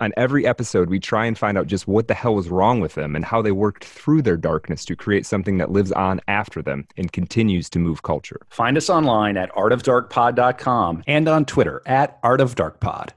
On every episode, we try and find out just what the hell was wrong with them and how they worked through their darkness to create something that lives on after them and continues to move culture. Find us online at artofdarkpod.com and on Twitter at artofdarkpod.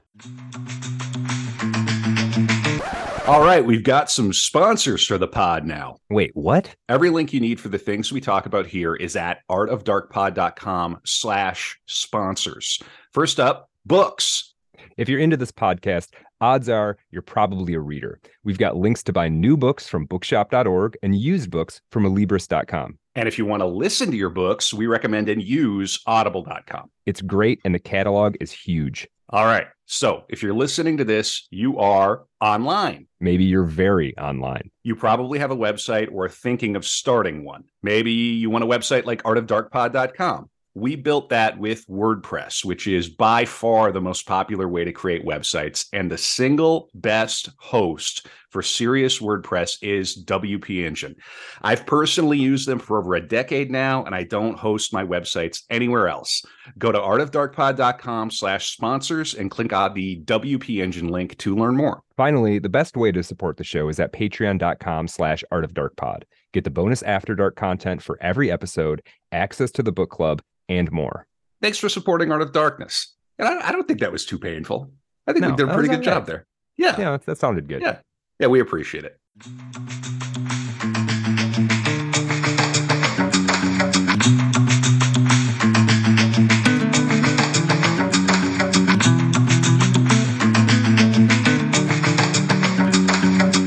All right, we've got some sponsors for the pod now. Wait, what? Every link you need for the things we talk about here is at artofdarkpod.com slash sponsors. First up, books. If you're into this podcast, odds are you're probably a reader. We've got links to buy new books from bookshop.org and used books from alibris.com. And if you want to listen to your books, we recommend and use audible.com. It's great and the catalog is huge. All right. So if you're listening to this, you are online. Maybe you're very online. You probably have a website or thinking of starting one. Maybe you want a website like artofdarkpod.com we built that with WordPress, which is by far the most popular way to create websites. And the single best host for serious WordPress is WP Engine. I've personally used them for over a decade now, and I don't host my websites anywhere else. Go to artofdarkpod.com slash sponsors and click on the WP Engine link to learn more. Finally, the best way to support the show is at patreon.com slash artofdarkpod. Get the bonus After Dark content for every episode, access to the book club, and more. Thanks for supporting Art of Darkness. And I, I don't think that was too painful. I think no, we did a pretty good job there. Yeah. Yeah, that sounded good. Yeah. Yeah, we appreciate it.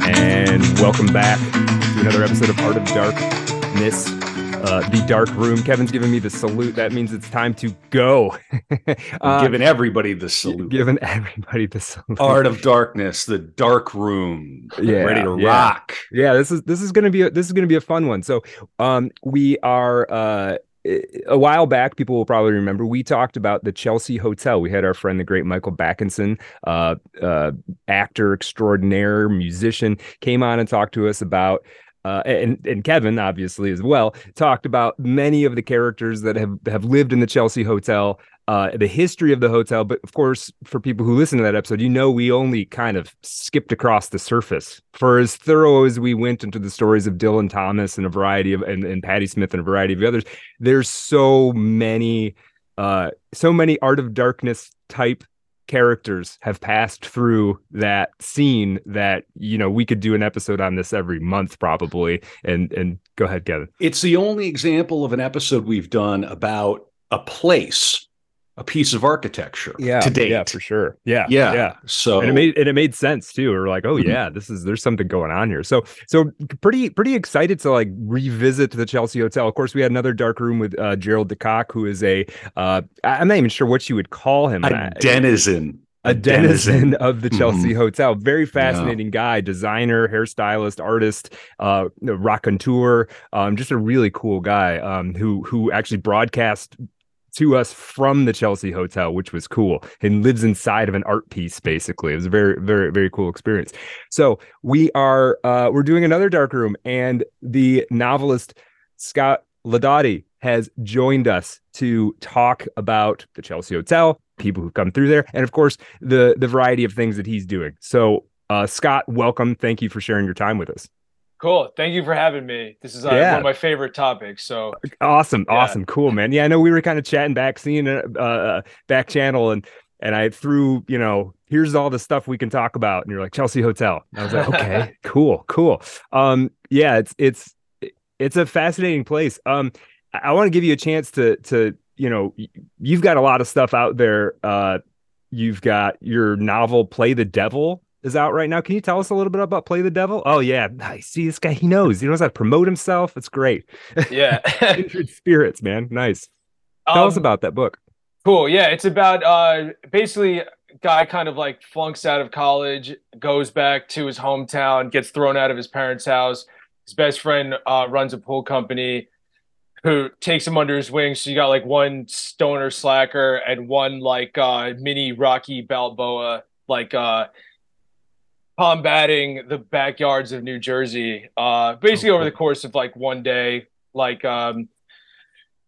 And welcome back to another episode of Art of Darkness uh, the dark room. Kevin's giving me the salute. That means it's time to go. uh, giving everybody the salute. Giving everybody the salute. Art of darkness, the dark room. Yeah, ready to yeah. rock. Yeah, this is this is gonna be a, this is gonna be a fun one. So, um, we are uh a while back, people will probably remember we talked about the Chelsea Hotel. We had our friend, the great Michael Backinson, uh, uh, actor extraordinaire, musician, came on and talked to us about uh, and and Kevin obviously as well talked about many of the characters that have have lived in the Chelsea Hotel, uh, the history of the hotel. But of course, for people who listen to that episode, you know we only kind of skipped across the surface. For as thorough as we went into the stories of Dylan Thomas and a variety of and, and Patti Smith and a variety of others, there's so many, uh, so many Art of Darkness type characters have passed through that scene that you know we could do an episode on this every month probably. And and go ahead kevin. It's the only example of an episode we've done about a place a piece of architecture yeah to date yeah for sure yeah yeah yeah so and it made and it made sense too we're like oh mm-hmm. yeah this is there's something going on here so so pretty pretty excited to like revisit the chelsea hotel of course we had another dark room with uh gerald DeCock, who is a uh i'm not even sure what you would call him a denizen a denizen of the Chelsea mm-hmm. Hotel. Very fascinating yeah. guy, designer, hairstylist, artist, uh, raconteur. Um, just a really cool guy um, who who actually broadcast to us from the Chelsea Hotel, which was cool, and lives inside of an art piece. Basically, it was a very, very, very cool experience. So we are uh, we're doing another dark room, and the novelist Scott Laudati has joined us to talk about the Chelsea Hotel, people who've come through there, and of course the the variety of things that he's doing. So, uh, Scott, welcome. Thank you for sharing your time with us. Cool. Thank you for having me. This is uh, yeah. one of my favorite topics. So awesome, yeah. awesome, cool, man. Yeah, I know we were kind of chatting back, seeing uh, uh, back channel, and and I threw, you know, here's all the stuff we can talk about, and you're like Chelsea Hotel. And I was like, okay, cool, cool. Um, yeah, it's it's it's a fascinating place. Um, I, I want to give you a chance to to you know, you've got a lot of stuff out there. Uh, you've got your novel "Play the Devil." Is out right now. Can you tell us a little bit about Play the Devil? Oh yeah, nice. See this guy, he knows. He knows how to promote himself. It's great. Yeah. Kindred spirits, man. Nice. Tell um, us about that book. Cool. Yeah, it's about uh basically guy kind of like flunks out of college, goes back to his hometown, gets thrown out of his parents' house. His best friend uh, runs a pool company. who takes him under his wing. So you got like one stoner slacker and one like uh mini Rocky Balboa, like uh combating the backyards of New Jersey. Uh basically over the course of like one day. Like um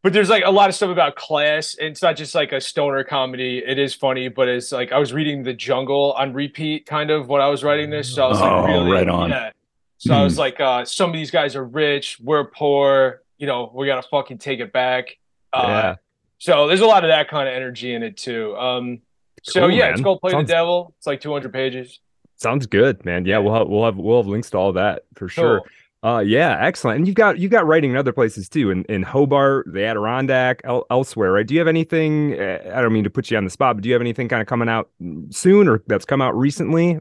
but there's like a lot of stuff about class. And it's not just like a stoner comedy. It is funny, but it's like I was reading The Jungle on repeat, kind of when I was writing this. So I was Oh, like, really, right on. Yeah. So I Hmm. was like, uh, some of these guys are rich, we're poor. You know, we gotta fucking take it back. Uh, yeah. So there's a lot of that kind of energy in it too. Um, so Cool, yeah, man. it's called Play Sounds- the Devil. It's like 200 pages. Sounds good, man. Yeah, we'll have we'll have we'll have links to all that for sure. Cool. Uh, yeah, excellent. And you've got you've got writing in other places too, in in Hobart, the Adirondack, el- elsewhere, right? Do you have anything? Uh, I don't mean to put you on the spot, but do you have anything kind of coming out soon or that's come out recently?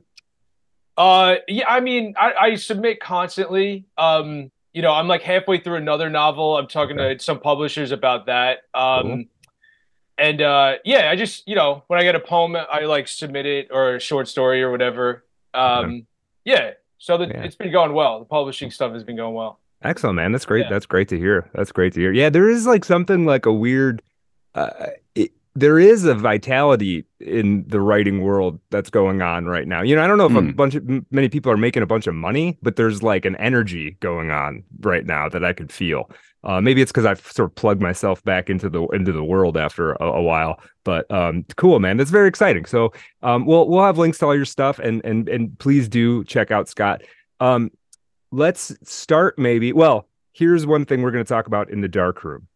Uh, yeah, I mean, I, I submit constantly. Um, you know, I'm like halfway through another novel. I'm talking Okay. to some publishers about that. Um, Cool. and uh, yeah, I just you know when I get a poem, I like submit it or a short story or whatever. Um, yeah. So the, Yeah. it's been going well. The publishing stuff has been going well. Excellent, man. That's great. Yeah. That's great to hear. That's great to hear. Yeah, there is like something like a weird. Uh, it, there is a vitality in the writing world that's going on right now. You know, I don't know if a Hmm. bunch of m- many people are making a bunch of money, but there's like an energy going on right now that I could feel. Uh, maybe it's because I've sort of plugged myself back into the into the world after a, a while. But um, cool, man. That's very exciting. So um, we'll we'll have links to all your stuff, and and and please do check out Scott. Um, let's start maybe. Well, here's one thing we're going to talk about in the dark room,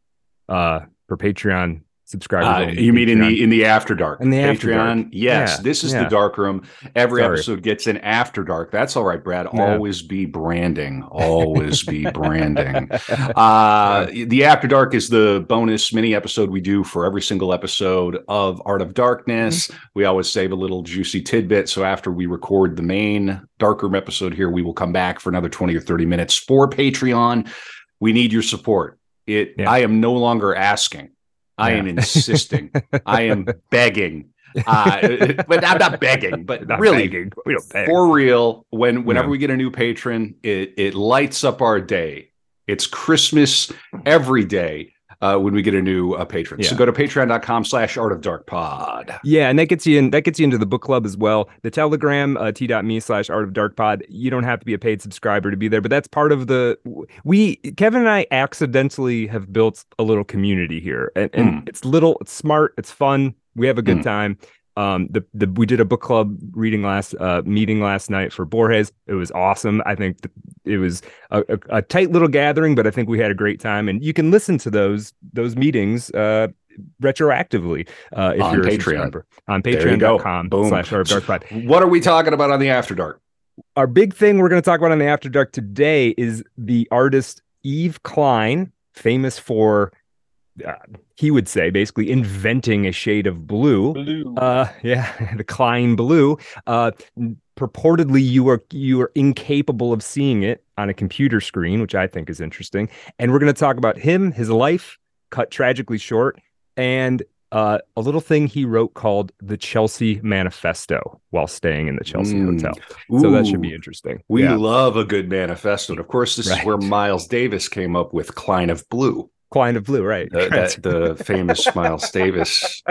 uh, for Patreon subscribers. Uh, you mean in the in the after dark? In the After Patreon? Dark. Yes, Yeah, this is yeah. the dark room. Every Sorry. episode gets an after dark. That's all right, Brad. Yeah. Always be branding. Always be branding. Uh, the After Dark is the bonus mini episode we do for every single episode of Art of Darkness. Mm-hmm. We always save a little juicy tidbit. So after we record the main dark room episode here, we will come back for another 20 or 30 minutes for Patreon. We need your support. It Yeah. I am no longer asking. I Yeah. am insisting. I am begging. Uh, but I'm not begging, but Not really begging. We don't beg. for real when whenever Yeah. we get a new patron it it lights up our day it's christmas every day uh, when we get a new uh, patron Yeah. so go to patreon.com slash art of dark pod Yeah, and that gets you in. That gets you into the book club as well. The Telegram, uh, t.me slash Art of Dark Pod. You don't have to be a paid subscriber to be there, but that's part of the. We Kevin and I accidentally have built a little community here, and, and Hmm. it's little, it's smart, it's fun. We have a good Hmm. time. Um, the the we did a book club reading last uh meeting last night for Borges. It was awesome. I think th- it was a, a, a tight little gathering, but I think we had a great time. And you can listen to those those meetings uh retroactively uh if On you're a Patreon. subscriber on There you go. patreon.com slash Dark Pod. what are we talking about on the after dark Our big thing we're going to talk about on the After Dark today is the artist Yves Klein, famous for uh, he would say basically inventing a shade of blue. Blue. Uh, yeah, the Klein blue. Uh, purportedly, you are you are incapable of seeing it on a computer screen, which I think is interesting. And we're going to talk about him, his life, cut tragically short, and uh, a little thing he wrote called the Chelsea Manifesto while staying in the Chelsea Mm. Hotel. So that should be interesting. we yeah. love a good manifesto and of course this Right. is where miles davis came up with klein of blue Klein of blue, right? the, that, the famous miles davis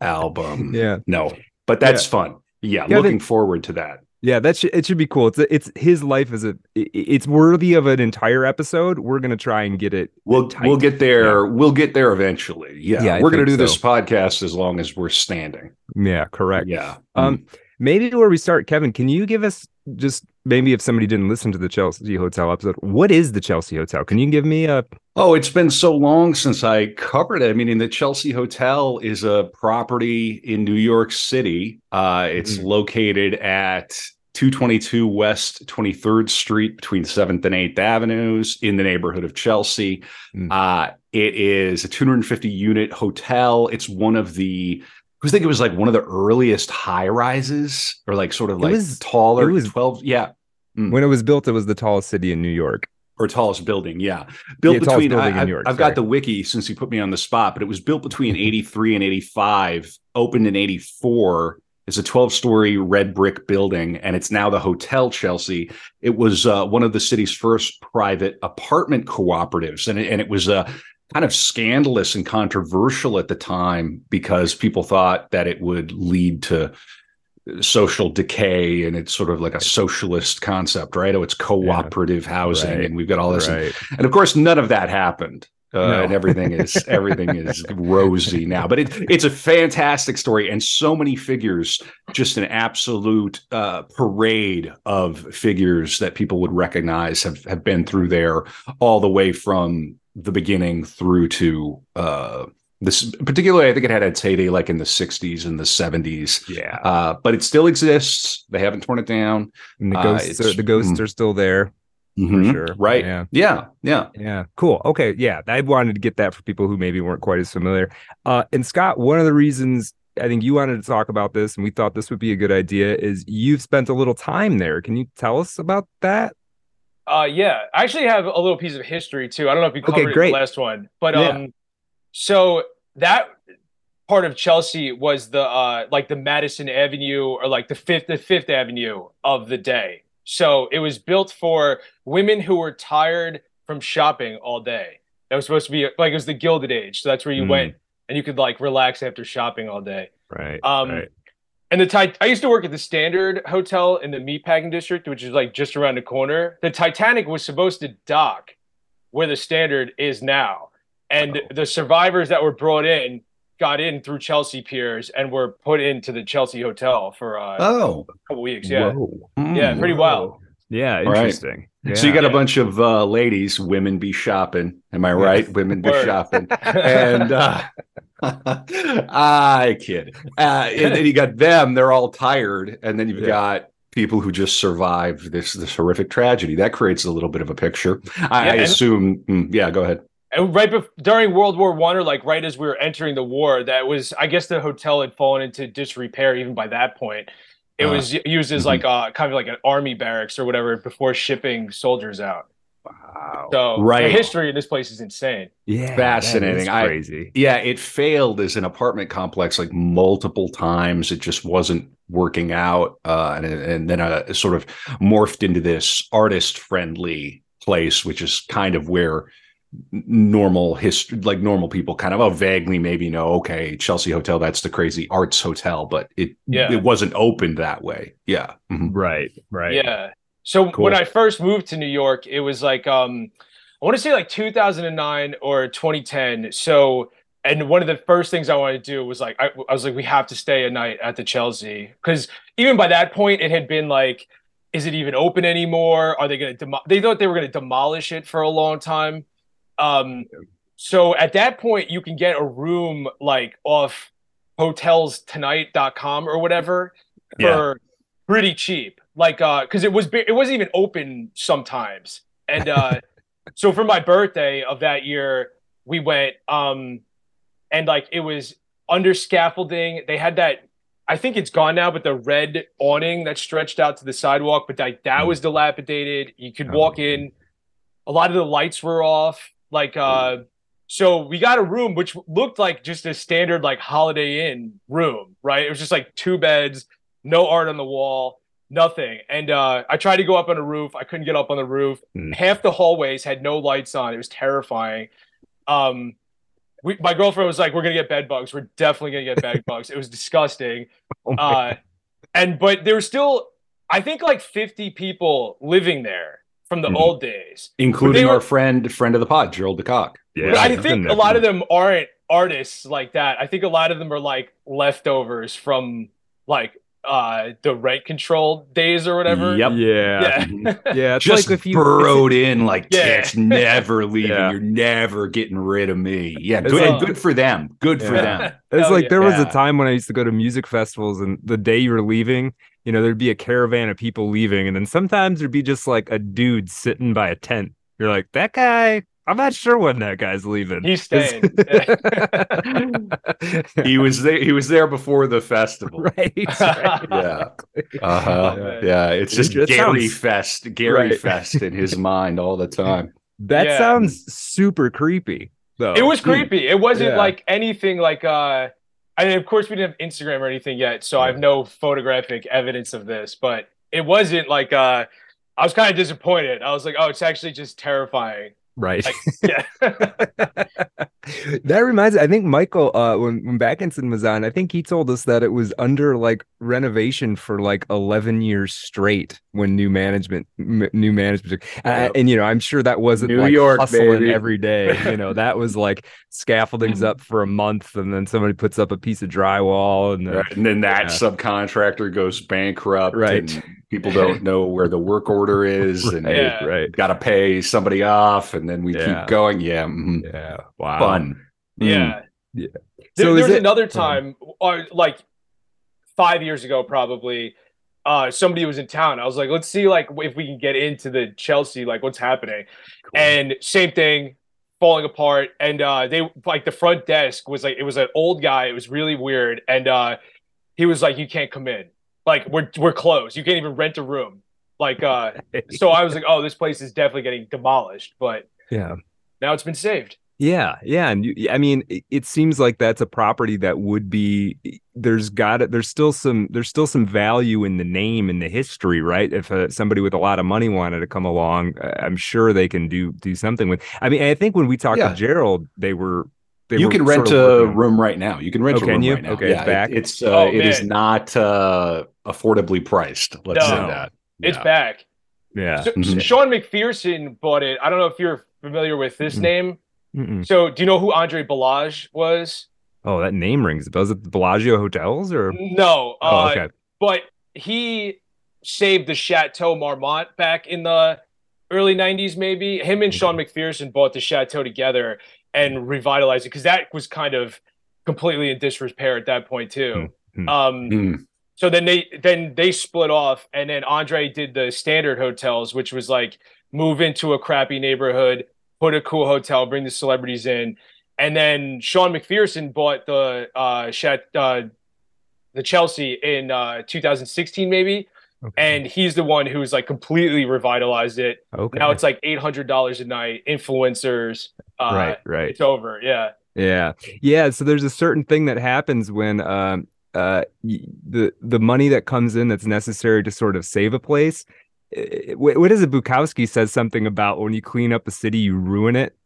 album yeah. no but that's fun yeah, Yeah, looking they- forward to that Yeah, that should it should be cool. It's it's his life is a it's worthy of an entire episode. We're gonna try and get it. We'll we'll get there. We'll get there eventually. Yeah, Yeah, we're gonna do think this podcast as long as we're standing. Yeah, correct. Yeah. Um, Mm. Maybe where we start, Kevin, can you give us just maybe if somebody didn't listen to the Chelsea Hotel episode, what is the Chelsea Hotel? Can you give me a Oh, it's been so long since I covered it. I mean, the Chelsea Hotel is a property in New York City. Uh, it's Mhm. located at 222 West 23rd Street between 7th and 8th Avenues in the neighborhood of Chelsea. Mm. Uh, it is a 250 unit hotel. It's one of the I think it was like one of the earliest high rises or like sort of It like was- taller it was- 12 yeah Hmm. when it was built, it was the tallest city in New York. or tallest building, yeah. Built Yeah, between I, have sorry. got the wiki since you put me on the spot, but it was built between 83 and 85, opened in 84. It's a 12 story red brick building, and it's now the Hotel Chelsea. It was uh, one of the city's first private apartment cooperatives, and it, and it was uh, kind of scandalous and controversial at the time because people thought that it would lead to social decay and it's sort of like a socialist concept right oh it's cooperative yeah. housing right. and we've got all this right. and, and, of course none of that happened uh, no. and everything is everything is rosy now but it, it's a fantastic story and so many figures just an absolute uh, parade of figures that people would recognize have have been through there all the way from the beginning through to uh, this particularly i think it had its heyday like in the 60s and the 70s yeah. Uh, but it still exists. They haven't torn it down. And the uh, ghosts, uh, are, the ghosts mm, are still there mm-hmm, for sure. Right. Yeah. Yeah. Yeah. Yeah. Cool. Okay. Yeah. I wanted to get that for people who maybe weren't quite as familiar. Uh, and scott one of the reasons I think you wanted to talk about this, and we thought this would be a good idea. Is you've spent a little time there? Can you tell us about that? Uh, yeah, I actually have a little piece of history too. I don't know if you covered okay, great. the last one, but yeah. um, so that part of Chelsea was the uh like the Madison Avenue or like the fifth the Fifth Avenue of the day. So it was built for women who were tired from shopping all day. That was supposed to be like it was the Gilded Age. So that's where you mm. went and you could like relax after shopping all day. Right. Um, right. And the tit- I used to work at the Standard Hotel in the Meatpacking District, which is like just around the corner. The Titanic was supposed to dock where the Standard is now, and oh. the survivors that were brought in got in through Chelsea piers and were put into the Chelsea Hotel for uh, oh a couple weeks. Yeah, mm, yeah, pretty wild. Yeah, interesting. Right. Yeah. So you got a bunch of uh, ladies, women be shopping. Am I right? women be shopping, and uh, I kid. Uh, and then you got them; they're all tired, and then you've yeah. got people who just survived this this horrific tragedy. That creates a little bit of a picture. I, yeah, I assume. Mm, yeah, go ahead. And right before, during World War One, or like right as we were entering the war, that was I guess the hotel had fallen into disrepair even by that point. It uh, was used as mm-hmm. like a kind of like an army barracks or whatever before shipping soldiers out. Wow. So right. the history of this place is insane. Yeah. Fascinating. crazy. I, yeah, it failed as an apartment complex like multiple times. It just wasn't working out. Uh, and, and then uh, sort of morphed into this artist friendly place, which is kind of where normal history like normal people kind of oh vaguely maybe know okay chelsea hotel that's the crazy arts hotel but it yeah. it wasn't opened that way. Yeah. Mm-hmm. right right. Yeah. So cool. when i first moved to new york it was like um i want to say like 2009 or 2010 so and one of the first things i wanted to do was like i, I was like we have to stay a night at the chelsea. Because even by that point it had been like is it even open anymore? Are they going to demo- they thought they were going to demolish it for a long time um, so at that point, you can get a room like off hotelstonight.com or whatever for pretty cheap. Like, uh, cause it was, it wasn't even open sometimes. And, uh, so for my birthday of that year, we went, um, and like it was under scaffolding. They had that, I think it's gone now, but the red awning that stretched out to the sidewalk, but like that hmm. was dilapidated. You could walk oh. in. A lot of the lights were off. Like, uh, so we got a room which looked like just a standard like Holiday Inn room, right? It was just like two beds, no art on the wall, nothing. And uh, I tried to go up on the roof. I couldn't get up on the roof. Mm. Half the hallways had no lights on. It was terrifying. Um, we, my girlfriend was like, "We're gonna get bed bugs. We're definitely gonna get bed bugs." It was disgusting. Oh uh, and but there were still, I think, like 50 people living there from the mm-hmm. old days, including were, our friend friend of the pod, Gerald DeCock. Yeah, I think a lot of them aren't artists like that. I think a lot of them are like leftovers from like uh the rent control days or whatever. Yep. Yeah. Yeah. Yeah it's Just like if you burrowed in like yeah. it's never leaving. Yeah. You're never getting rid of me. Yeah. Good, like, good for them. Good yeah. for them. It's Hell like there was a time when I used to go to music festivals and the day you were leaving, you know, there'd be a caravan of people leaving, and then sometimes there'd be just like a dude sitting by a tent. You're like, that guy, I'm not sure when that guy's leaving. He's staying. he was there. He was there before the festival. Right. right. Yeah. Uh-huh. Oh, yeah. It's just it Gary sounds... Fest, Gary right. Fest in his mind all the time. That yeah. sounds super creepy. Though. It was creepy. It wasn't yeah. like anything like uh I mean, of course, we didn't have Instagram or anything yet, so I have no photographic evidence of this. But it wasn't like uh, I was kind of disappointed. I was like, oh, it's actually just terrifying. Right. Like, yeah. that reminds me, I think Michael, uh, when, when Backinson was on, I think he told us that it was under like renovation for like 11 years straight when new management, m- new management. And, and, you know, I'm sure that wasn't New like York, hustling baby. every day. You know, that was like scaffolding's up for a month and then somebody puts up a piece of drywall and then, Right. And then that Yeah. subcontractor goes bankrupt. Right. And people don't know where the work order is. And right, they Yeah. right. got to pay somebody off. And then we Yeah. keep going. Yeah. mhm. Yeah. Wow. Fun. Mm. Yeah. Yeah. There, So there's it- another time, uh, like five years ago, probably. Uh, somebody was in town. I was like, let's see, like, if we can get into the Chelsea, like, what's happening. And same thing, falling apart. And uh, they like the front desk was like, it was an old guy. It was really weird. And uh, he was like, you can't come in. Like, we're we're closed. You can't even rent a room. Like, uh, so I was like, oh, this place is definitely getting demolished. But yeah. now it's been saved. Yeah, yeah, and you, I mean, it, it seems like that's a property that would be. There's got it. There's still some. There's still some value in the name and the history, right? If uh, somebody with a lot of money wanted to come along, uh, I'm sure they can do do something with. I mean, I think when we talked Yeah. to Gerald, they were. They you were can rent a working room right now. You can rent Oh, a can room you? right now. Okay, yeah, it's back? It, it's uh, Oh, it is not uh, affordably priced. Let's say No. that. It's back. Yeah. So, Mhm. Sean MacPherson bought it. I don't know if you're familiar with this Mm. name. Mm-mm. So, do you know who Andre Balazs was? Oh, that name rings. a bell. Was it the Bellagio hotels or? No. Oh, uh, okay. But he saved the Chateau Marmont back in the early 90s, maybe. Him and Sean MacPherson bought the Chateau together and revitalized it because that was kind of completely in disrepair at that point, too. Hmm. Um, Mm. so then they then they split off and then andre did the standard hotels which was like move into a crappy neighborhood put a cool hotel bring the celebrities in and then sean macpherson bought the uh, Chat, uh the chelsea in uh 2016 maybe Okay. and he's the one who's like completely revitalized it okay. now it's like $800 a night influencers uh right, right. it's over yeah Yeah. Yeah. So there's a certain thing that happens when um uh y- the the money that comes in that's necessary to sort of save a place. Eh, What, is it? Bukowski says something about when you clean up a city, you ruin it.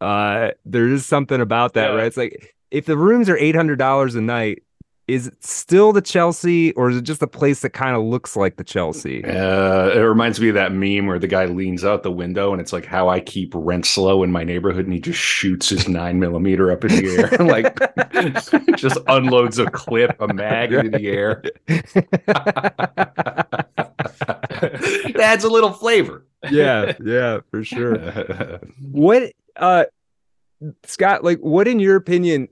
Uh there is something about that, Yeah. right? It's like if the rooms are eight hundred dollars a night, is it still the Chelsea or is it just a place that kind of looks like the Chelsea? Uh, it reminds me of that meme where the guy leans out the window and it's like how I keep rent slow in my neighborhood, and he just shoots his nine millimeter up in the air, like just unloads a clip, a mag into the air. Adds a little flavor. yeah, yeah, for sure. what uh scott like what in your opinion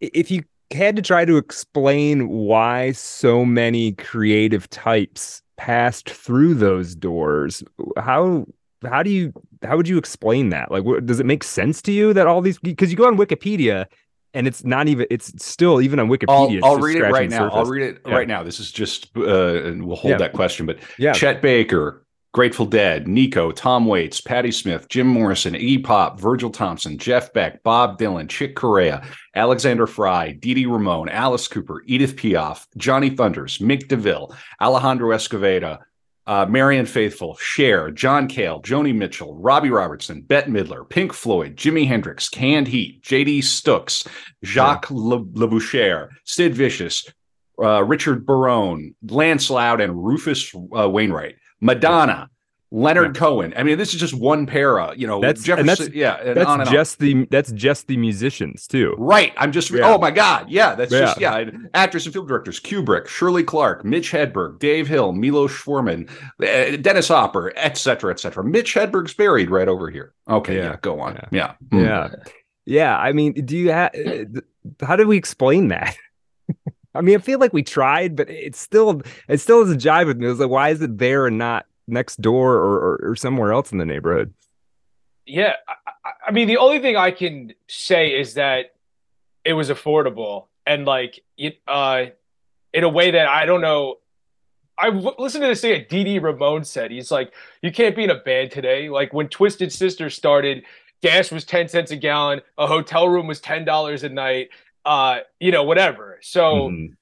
if you had to try to explain why so many creative types passed through those doors how how do you how would you explain that like what, does it make sense to you that all these because you go on wikipedia and it's not even it's still even on wikipedia I'll, I'll read it right now. I'll read it Yeah. right now. This is just, uh, and we'll hold Yeah. that question. But yeah Chet Baker, Grateful Dead, Nico, Tom Waits, Patti Smith, Jim Morrison, Iggy Pop, Virgil Thomson, Jeff Beck, Bob Dylan, Chick Corea, Alexander Fry, Dee Dee Ramone, Alice Cooper, Edith Piaf, Johnny Thunders, Mick DeVille, Alejandro Escovedo, uh, Marianne Faithfull, Cher, John Cale, Joni Mitchell, Robbie Robertson, Bette Midler, Pink Floyd, Jimi Hendrix, Canned Heat, J.D. Stooks, Jacques Le, Leboucher, Sid Vicious, uh, Richard Barone, Lance Loud, and Rufus uh, Wainwright, Madonna, Leonard Cohen. I mean, this is just one para. You know, That's- and Jefferson. that's- yeah, and on that's and on. just the that's just the musicians too Right. I'm just, Yeah. oh my God. Yeah. That's Yeah. just, yeah. and Actors and film directors Kubrick, Shirley Clarke, Mitch Hedberg, Dave Hill, Milos Forman, uh, Dennis Hopper, et cetera, et cetera. Mitch Hedberg's buried right over here. Okay. Yeah. Yeah. go on. Yeah. Yeah. Mm. Yeah. Yeah. I mean, do you have, how do we explain that? I mean, I feel like we tried, but it's still, it still doesn't jive with me. It's like, why is it there and not next door or, or, or somewhere else in the neighborhood? Yeah, I, I- mean, the only thing I can say is that it was affordable and like it, uh, in a way that I don't know. I w- listened to this thing that Dee Ramone said. He's like, you can't be in a band today. Like when Twisted Sister started, gas was ten cents a gallon, a hotel room was ten dollars a night. Uh, you know, whatever. So Mhm.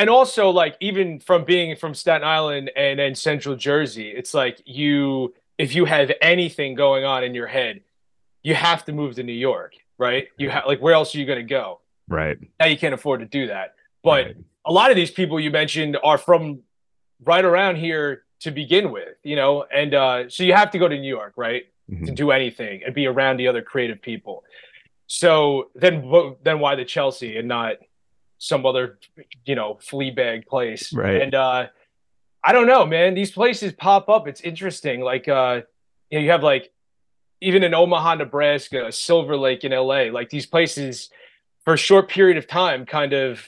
And also like even from being from Staten Island and then Central Jersey, it's like you if you have anything going on in your head, you have to move to New York, right? You have like where else are you going to go? Right. Now you can't afford to do that. But Right. a lot of these people you mentioned are from right around here to begin with, you know, and uh, so you have to go to New York, right, to Mhm. do anything and be around the other creative people. So then, then why the Chelsea and not some other, you know, flea bag place? Right. And uh, I don't know, man. These places pop up. It's interesting. Like, uh, you know, you have like even in Omaha, Nebraska, Silver Lake in LA, like these places for a short period of time kind of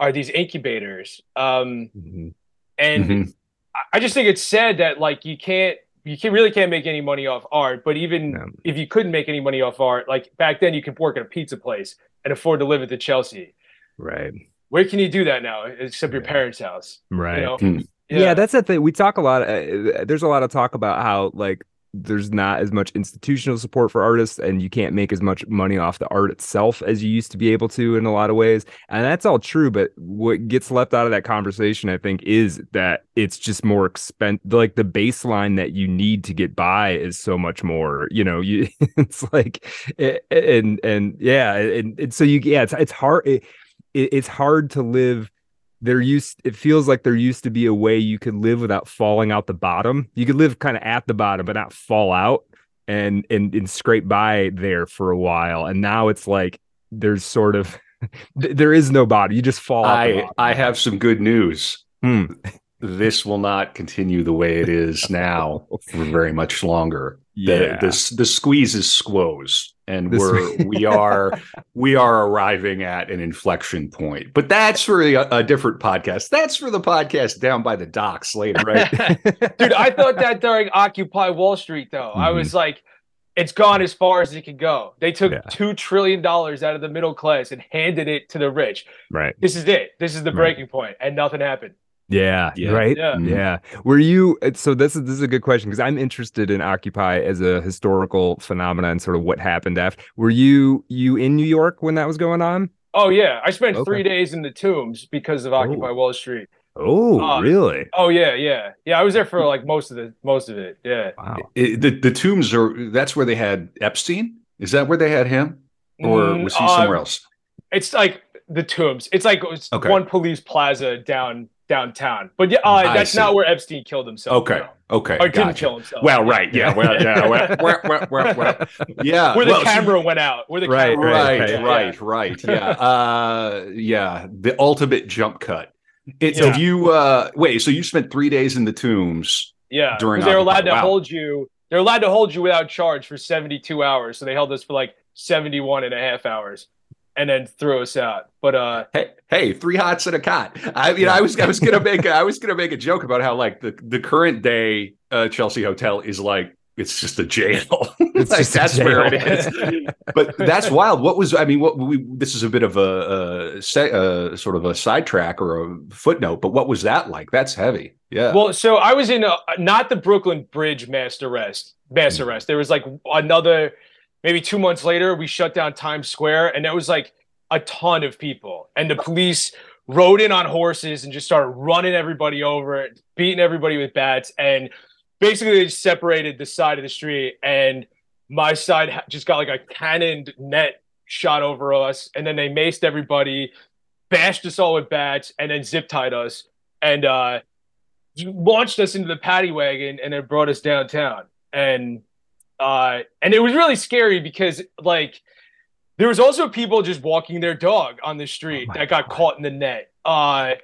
are these incubators. Um, Mhm. and Mhm. I- I just think it's sad that like you can't you can really can't make any money off art. But even No. if you couldn't make any money off art, like back then you could work at a pizza place and afford to live at the Chelsea. Right. Where can you do that now except your parents' house? Right. You know? Hmm. Yeah. that's the thing. We talk a lot. Uh, there's a lot of talk about how like there's not as much institutional support for artists, and you can't make as much money off the art itself as you used to be able to in a lot of ways. And that's all true. But what gets left out of that conversation, I think, is that it's just more expensive. Like the baseline that you need to get by is so much more. You know, you it's like and and yeah, and, and so you yeah, it's it's hard. It, it, it's hard to live there used it feels like there used to be a way you could live without falling out the bottom. You could live kind of at the bottom but not fall out and and and scrape by there for a while. And now it's like there's sort of there is no bottom. You just fall I. I have some good news. Hmm. This will not continue the way it is now for very much longer. The, yeah. the the squeeze is squoze, and The we're we are we are arriving at an inflection point. But that's for a, a different podcast. That's for the podcast down by the docks later, right? Dude, I thought that during Occupy Wall Street, though. I Mhm. was like, it's gone as far as it could go. They took Yeah. $2 trillion out of the middle class and handed it to the rich. right. This is it. This is the Right. breaking point, and nothing happened. Yeah, Yeah. right. Yeah. Mhm. Yeah. Were you so this is this is a good question because I'm interested in Occupy as a historical phenomenon, sort of what happened after. Were you you in New York when that was going on? Oh, yeah. I spent Okay. three days in the tombs because of Occupy Oh. Wall Street. Oh, Uh, really? Oh, yeah, yeah. Yeah, I was there for like most of the most of it. Yeah. Wow. It- the the tombs are that's where they had Epstein. Is that where they had him, or Mm, was he uh, somewhere else? It's like the tombs. It's like it's Okay. one police plaza down downtown. But yeah, uh, that's see. not where Epstein killed himself. Okay, no. okay, Or didn't kill himself. Well, right, yeah, well, yeah, well, well, well, well, well, yeah. Where the well, so- camera went out. Where the Right, camera right, went right, out. right, Yeah, uh, yeah. The ultimate jump cut. It, Yeah. You uh, wait? So you spent three days in the tombs? Yeah, During they're allowed to Wow. hold you. They're allowed to hold you without charge for 72 hours. So they held us for like 71 and a half hours and then threw us out. But uh Hey, hey, three hots and a cot. I mean, I was, I was gonna make, a, I was gonna make a joke about how like the the current day uh, Chelsea Hotel is like it's just a jail. It's like just a that's where it jail. is. But that's wild. What was? I mean, what we? This is a bit of a, a, se- uh sort of a sidetrack or a footnote. But what was that like? That's heavy. Yeah. well, so I was in a, not the Brooklyn Bridge mass arrest. Mass arrest. There was like another maybe 2 months later we shut down Times Square and there was like a ton of people. And the police rode in on horses and just started running everybody over, beating everybody with bats and basically they separated the side of the street and my side just got like a cannoned net shot over us and then they maced everybody bashed us all with bats and then zip tied us and uh launched us into the paddy wagon and then brought us downtown. And uh and it was really scary because like there was also people just walking their dog on the street Oh that got God. caught in the net uh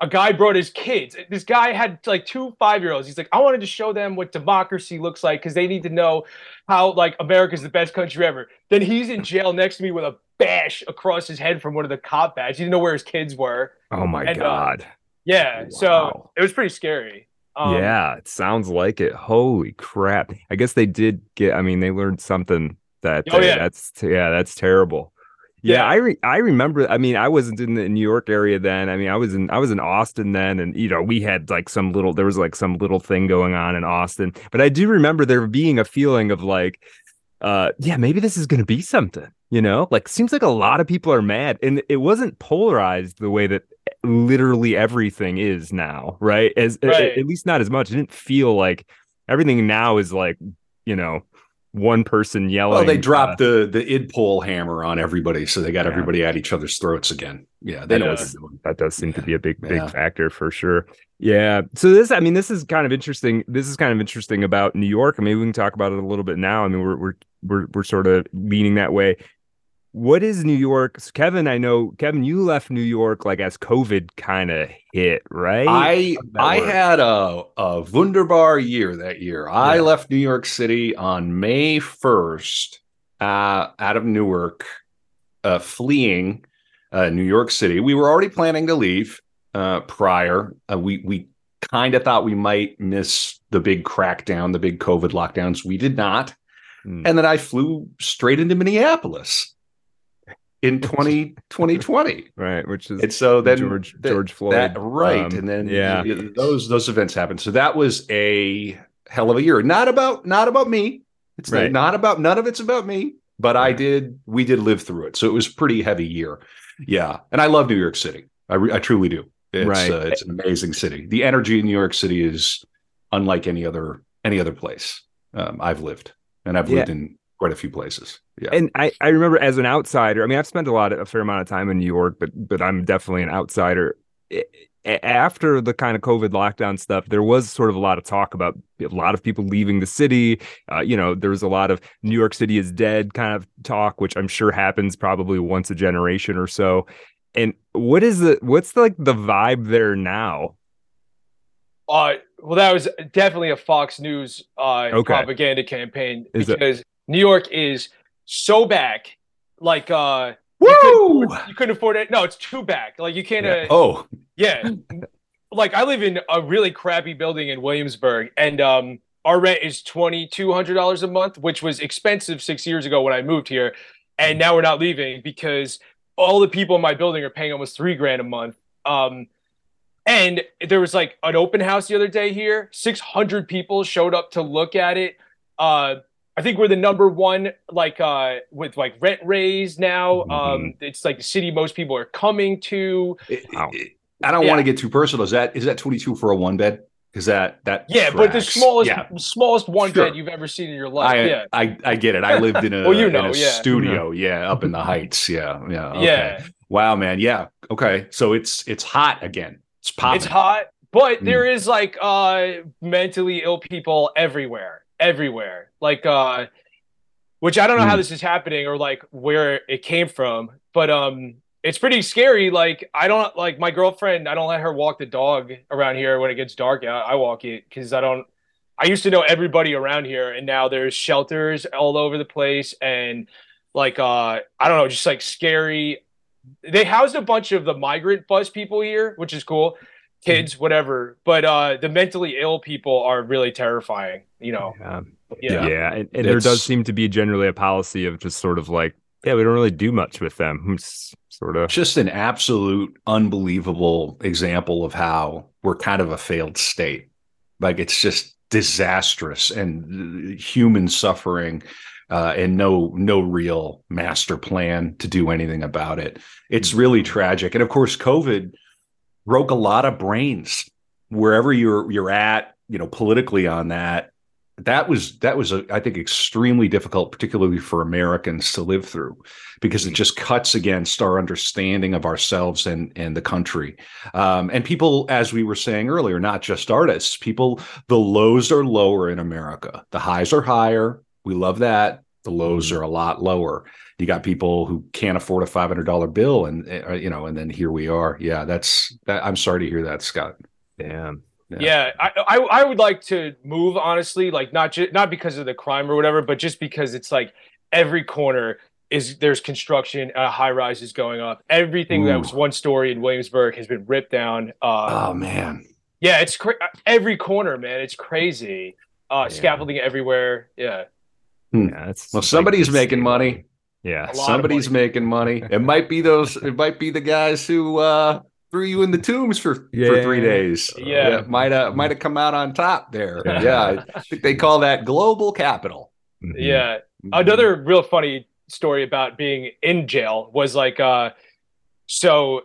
a guy brought his kids. This guy had like two five year olds. He's like, I wanted to show them what democracy looks like because they need to know how like America's the best country ever. Then he's in jail next to me with a bash across his head from one of the cop badges. He didn't know where his kids were. Oh my And, uh, god. Yeah, so it was pretty scary. Um, yeah, it sounds like it. Holy crap. I guess they did get I mean they learned something that Oh, uh, yeah. that's yeah, that's terrible. Yeah, Yeah. I re- I remember I mean I wasn't in the New York area then. I mean I was in I was in Austin then and you know we had like some little there was like some little thing going on in Austin. But I do remember there being a feeling of like uh yeah, maybe this is going to be something, you know? Like seems like a lot of people are mad and it wasn't polarized the way that literally everything is now, right? As Right. at least not as much. It didn't feel like everything now is like you know one person yelling. Well, they uh, dropped the the idpol hammer on everybody, so they got Yeah. everybody at each other's throats again. Yeah, they know what they're doing. that does seem to be a big big Yeah. factor for sure yeah so this i mean this is kind of interesting this is kind of interesting about new york I mean, we can talk about it a little bit now i mean we're we're we're, we're sort of leaning that way what is new york so kevin i know kevin you left new york like as covid kind of hit right I I work? had a a wunderbar year that year. I Yeah. left New York City on May first, uh, out of Newark, uh, fleeing uh, New York City. We were already planning to leave uh, prior. Uh, we we kind of thought we might miss the big crackdown, the big COVID lockdowns. We did not, Hmm. and then I flew straight into Minneapolis in 20, 2020. right which is And so then george george floyd that right, um, and then yeah those those events happened. So that was a hell of a year. Not about not about me. It's not- Right. not about none of it's about me. But I did. We did live through it. So it was a pretty heavy year. Yeah, and I love New York City. I re- I truly do. It's Right. uh, it's an amazing city. The energy in New York City is unlike any other any other place um, I've lived, and I've lived in quite a few places. Yeah. and I, I remember as an outsider i mean i've spent a lot of, a fair amount of time in new york but but i'm definitely an outsider I- a- after the kind of covid lockdown stuff there was sort of a lot of talk about a lot of people leaving the city uh, you know there was a lot of new york city is dead kind of talk which i'm sure happens probably once a generation or so and what is the what's the, like the vibe there now Uh, well, that was definitely a Fox News uh, Okay. propaganda campaign Is it- because New York is so back. Like, uh, Woo! You couldn't, afford, you couldn't afford it. No, it's too back. Like, you can't. Yeah. Uh, Oh, yeah. like, I live in a really crappy building in Williamsburg, and um, our rent is twenty two hundred dollars a month, which was expensive six years ago when I moved here, and now we're not leaving because all the people in my building are paying almost three grand a month. Um, and there was like an open house the other day here. 600 people showed up to look at it. Uh, I think we're the number one, like uh, with like rent raise now. Um, Mhm. it's like the city most people are coming to. it- Wow. it- I don't Yeah. want to get too personal. Is that is that twenty two for a one bed? Is that that? Yeah, but the smallest, Yeah, smallest one Sure. bed you've ever seen in your life. I, yeah, I I get it. I lived in a, Well, you in know, a yeah. studio. Yeah, up in the heights. Yeah, yeah. okay. yeah. Wow, man. Yeah. Okay. So it's it's hot again. It's popping. It's hot, but Mm. there is like uh mentally ill people everywhere, everywhere. Like uh which I don't know how Mm. this is happening or like where it came from, but um it's pretty scary. Like I don't like my girlfriend, I don't let her walk the dog around here when it gets dark out. I walk it cuz I don't I used to know everybody around here and now there's shelters all over the place and like uh I don't know, just like scary they housed a bunch of the migrant bus people here, which is cool. Kids, whatever. But uh the mentally ill people are really terrifying, you know. yeah Yeah. Yeah, and, and there does seem to be generally a policy of just sort of like, yeah, we don't really do much with them. It's sort of just an absolute unbelievable example of how we're kind of a failed state. Like it's just disastrous and human suffering uh, and no no real master plan to do anything about it. It's really tragic. And of course, COVID broke a lot of brains wherever you're you're at, you know, politically on that. That was that was a, I think extremely difficult, particularly for Americans to live through, because it just cuts against our understanding of ourselves and and the country. Um, and people, as we were saying earlier, not just artists, people, the lows are lower in America. The highs are higher. We love that. The lows are a lot lower. You got people who can't afford a five hundred dollar bill, and uh, you know, and then here we are. Yeah, that's that. I'm sorry to hear that, Scott. damn. Yeah. Yeah, I, I I would like to move honestly, like not just not because of the crime or whatever, but just because it's like every corner is there's construction, uh, high rises going up. Everything that was one story in Williamsburg has been ripped down. Uh, Oh man. yeah, it's cra- every corner, man. It's crazy. Uh, Yeah. Scaffolding everywhere. Yeah. Yeah, it's Well, somebody's insane. making money. Yeah. A lot of Somebody's money. making money. It might be those. It might be the guys who uh, threw you in the tombs for for three days. Yeah. might have might have come out on top there. Yeah. Yeah, I think they call that global capital. Mhm. Yeah. Another real funny story about being in jail was like uh so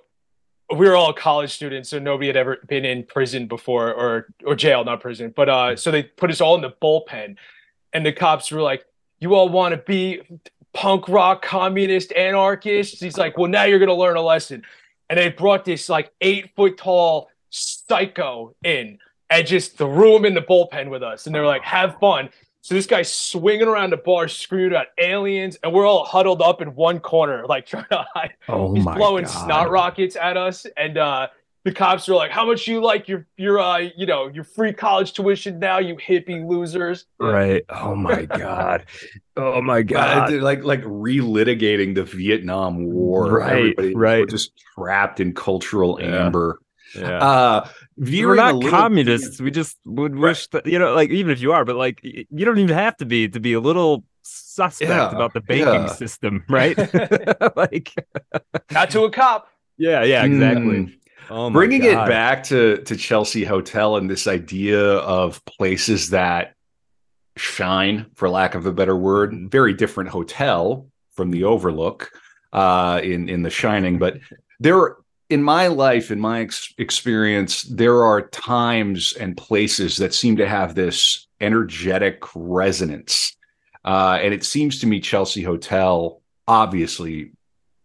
we were all college students, so nobody had ever been in prison before or or jail, not prison. But uh, so they put us all in the bullpen, and the cops were like, "You all want to be punk rock, communist, anarchists?" He's like, "Well, now you're gonna learn a lesson." And they brought this like eight foot tall psycho in and just threw him in the bullpen with us, and they were like, "Have fun." So this guy's swinging around the bar, screaming about aliens, and we're all huddled up in one corner, like trying to hide. Oh He's my blowing God. snot rockets at us, and uh, the cops are like, "How much you like your your uh, you know your free college tuition now, you hippie losers?" Right. Oh my god. Oh my Uh, god. they're like like relitigating the Vietnam War. Right, Everybody, right. we're just trapped in cultural Yeah. amber. Yeah. Uh, We're not little- communists. We just would wish that you know, like even if you are, but like you don't even have to be to be a little suspect Yeah, about the banking yeah. system, right? like, Not to a cop. yeah, yeah, exactly. Hmm. Oh bringing it back to to Chelsea Hotel and this idea of places that shine, for lack of a better word, Mhm. very different hotel from the Overlook uh, in in The Shining, but there. In my life, in my ex- experience, there are times and places that seem to have this energetic resonance, uh, and it seems to me Chelsea Hotel, obviously,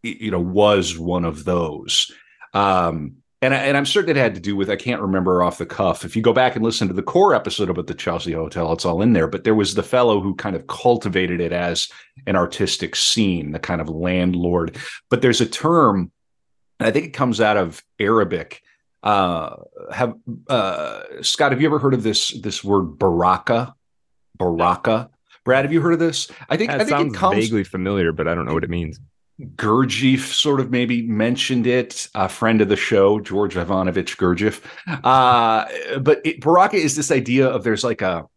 you know, was one of those. Um, and, I, and I'm certain it had to do with I can't remember off the cuff. If you go back and listen to the core episode about the Chelsea Hotel, it's all in there. But there was the fellow who kind of cultivated it as an artistic scene, the kind of landlord. But there's a term, and I think it comes out of Arabic. Uh, have uh, Scott? Have you ever heard of this this word baraka? Baraka. Brad, have you heard of this? I think I think sounds it comes vaguely familiar, but I don't know what it means. Gurdjieff sort of maybe mentioned it, a friend of the show, George Ivanovich Gurdjieff. Uh, but it, Baraka is this idea of there's like a,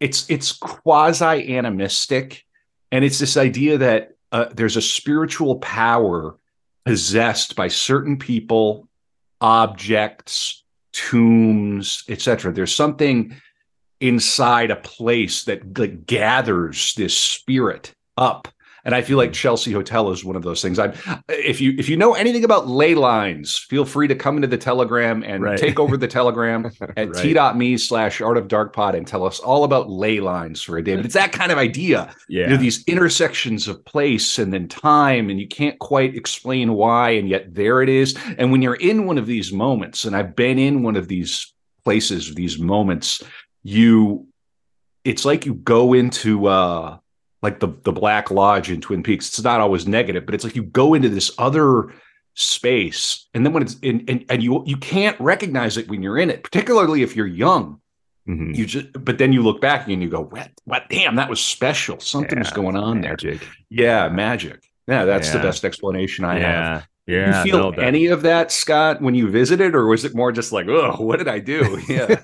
it's it's quasi animistic, and it's this idea that uh, there's a spiritual power possessed by certain people, objects, tombs, etc. There's something inside a place that gathers this spirit up and I feel like Chelsea Hotel is one of those things. I'm if you if you know anything about ley lines, feel free to come into the Telegram and Right. take over the Telegram at Right. t.me slash art of dark pod and tell us all about ley lines for a day. But it's that kind of idea. Yeah. You know, these intersections of place and then time, and you can't quite explain why, and yet there it is. And when you're in one of these moments, and I've been in one of these places, these moments, you it's like you go into uh like the the Black Lodge in Twin Peaks. It's not always negative, but it's like you go into this other space, and then when it's in, and and you you can't recognize it when you're in it, particularly if you're young. Mhm. You just, but then you look back and you go, "What? What? Damn, that was special. Something's Yeah, going on there." Yeah, magic. Yeah, that's the best explanation I have. Yeah. You feel no, any of that, Scott, when you visited, or was it more just like, "Oh, what did I do?" Yeah.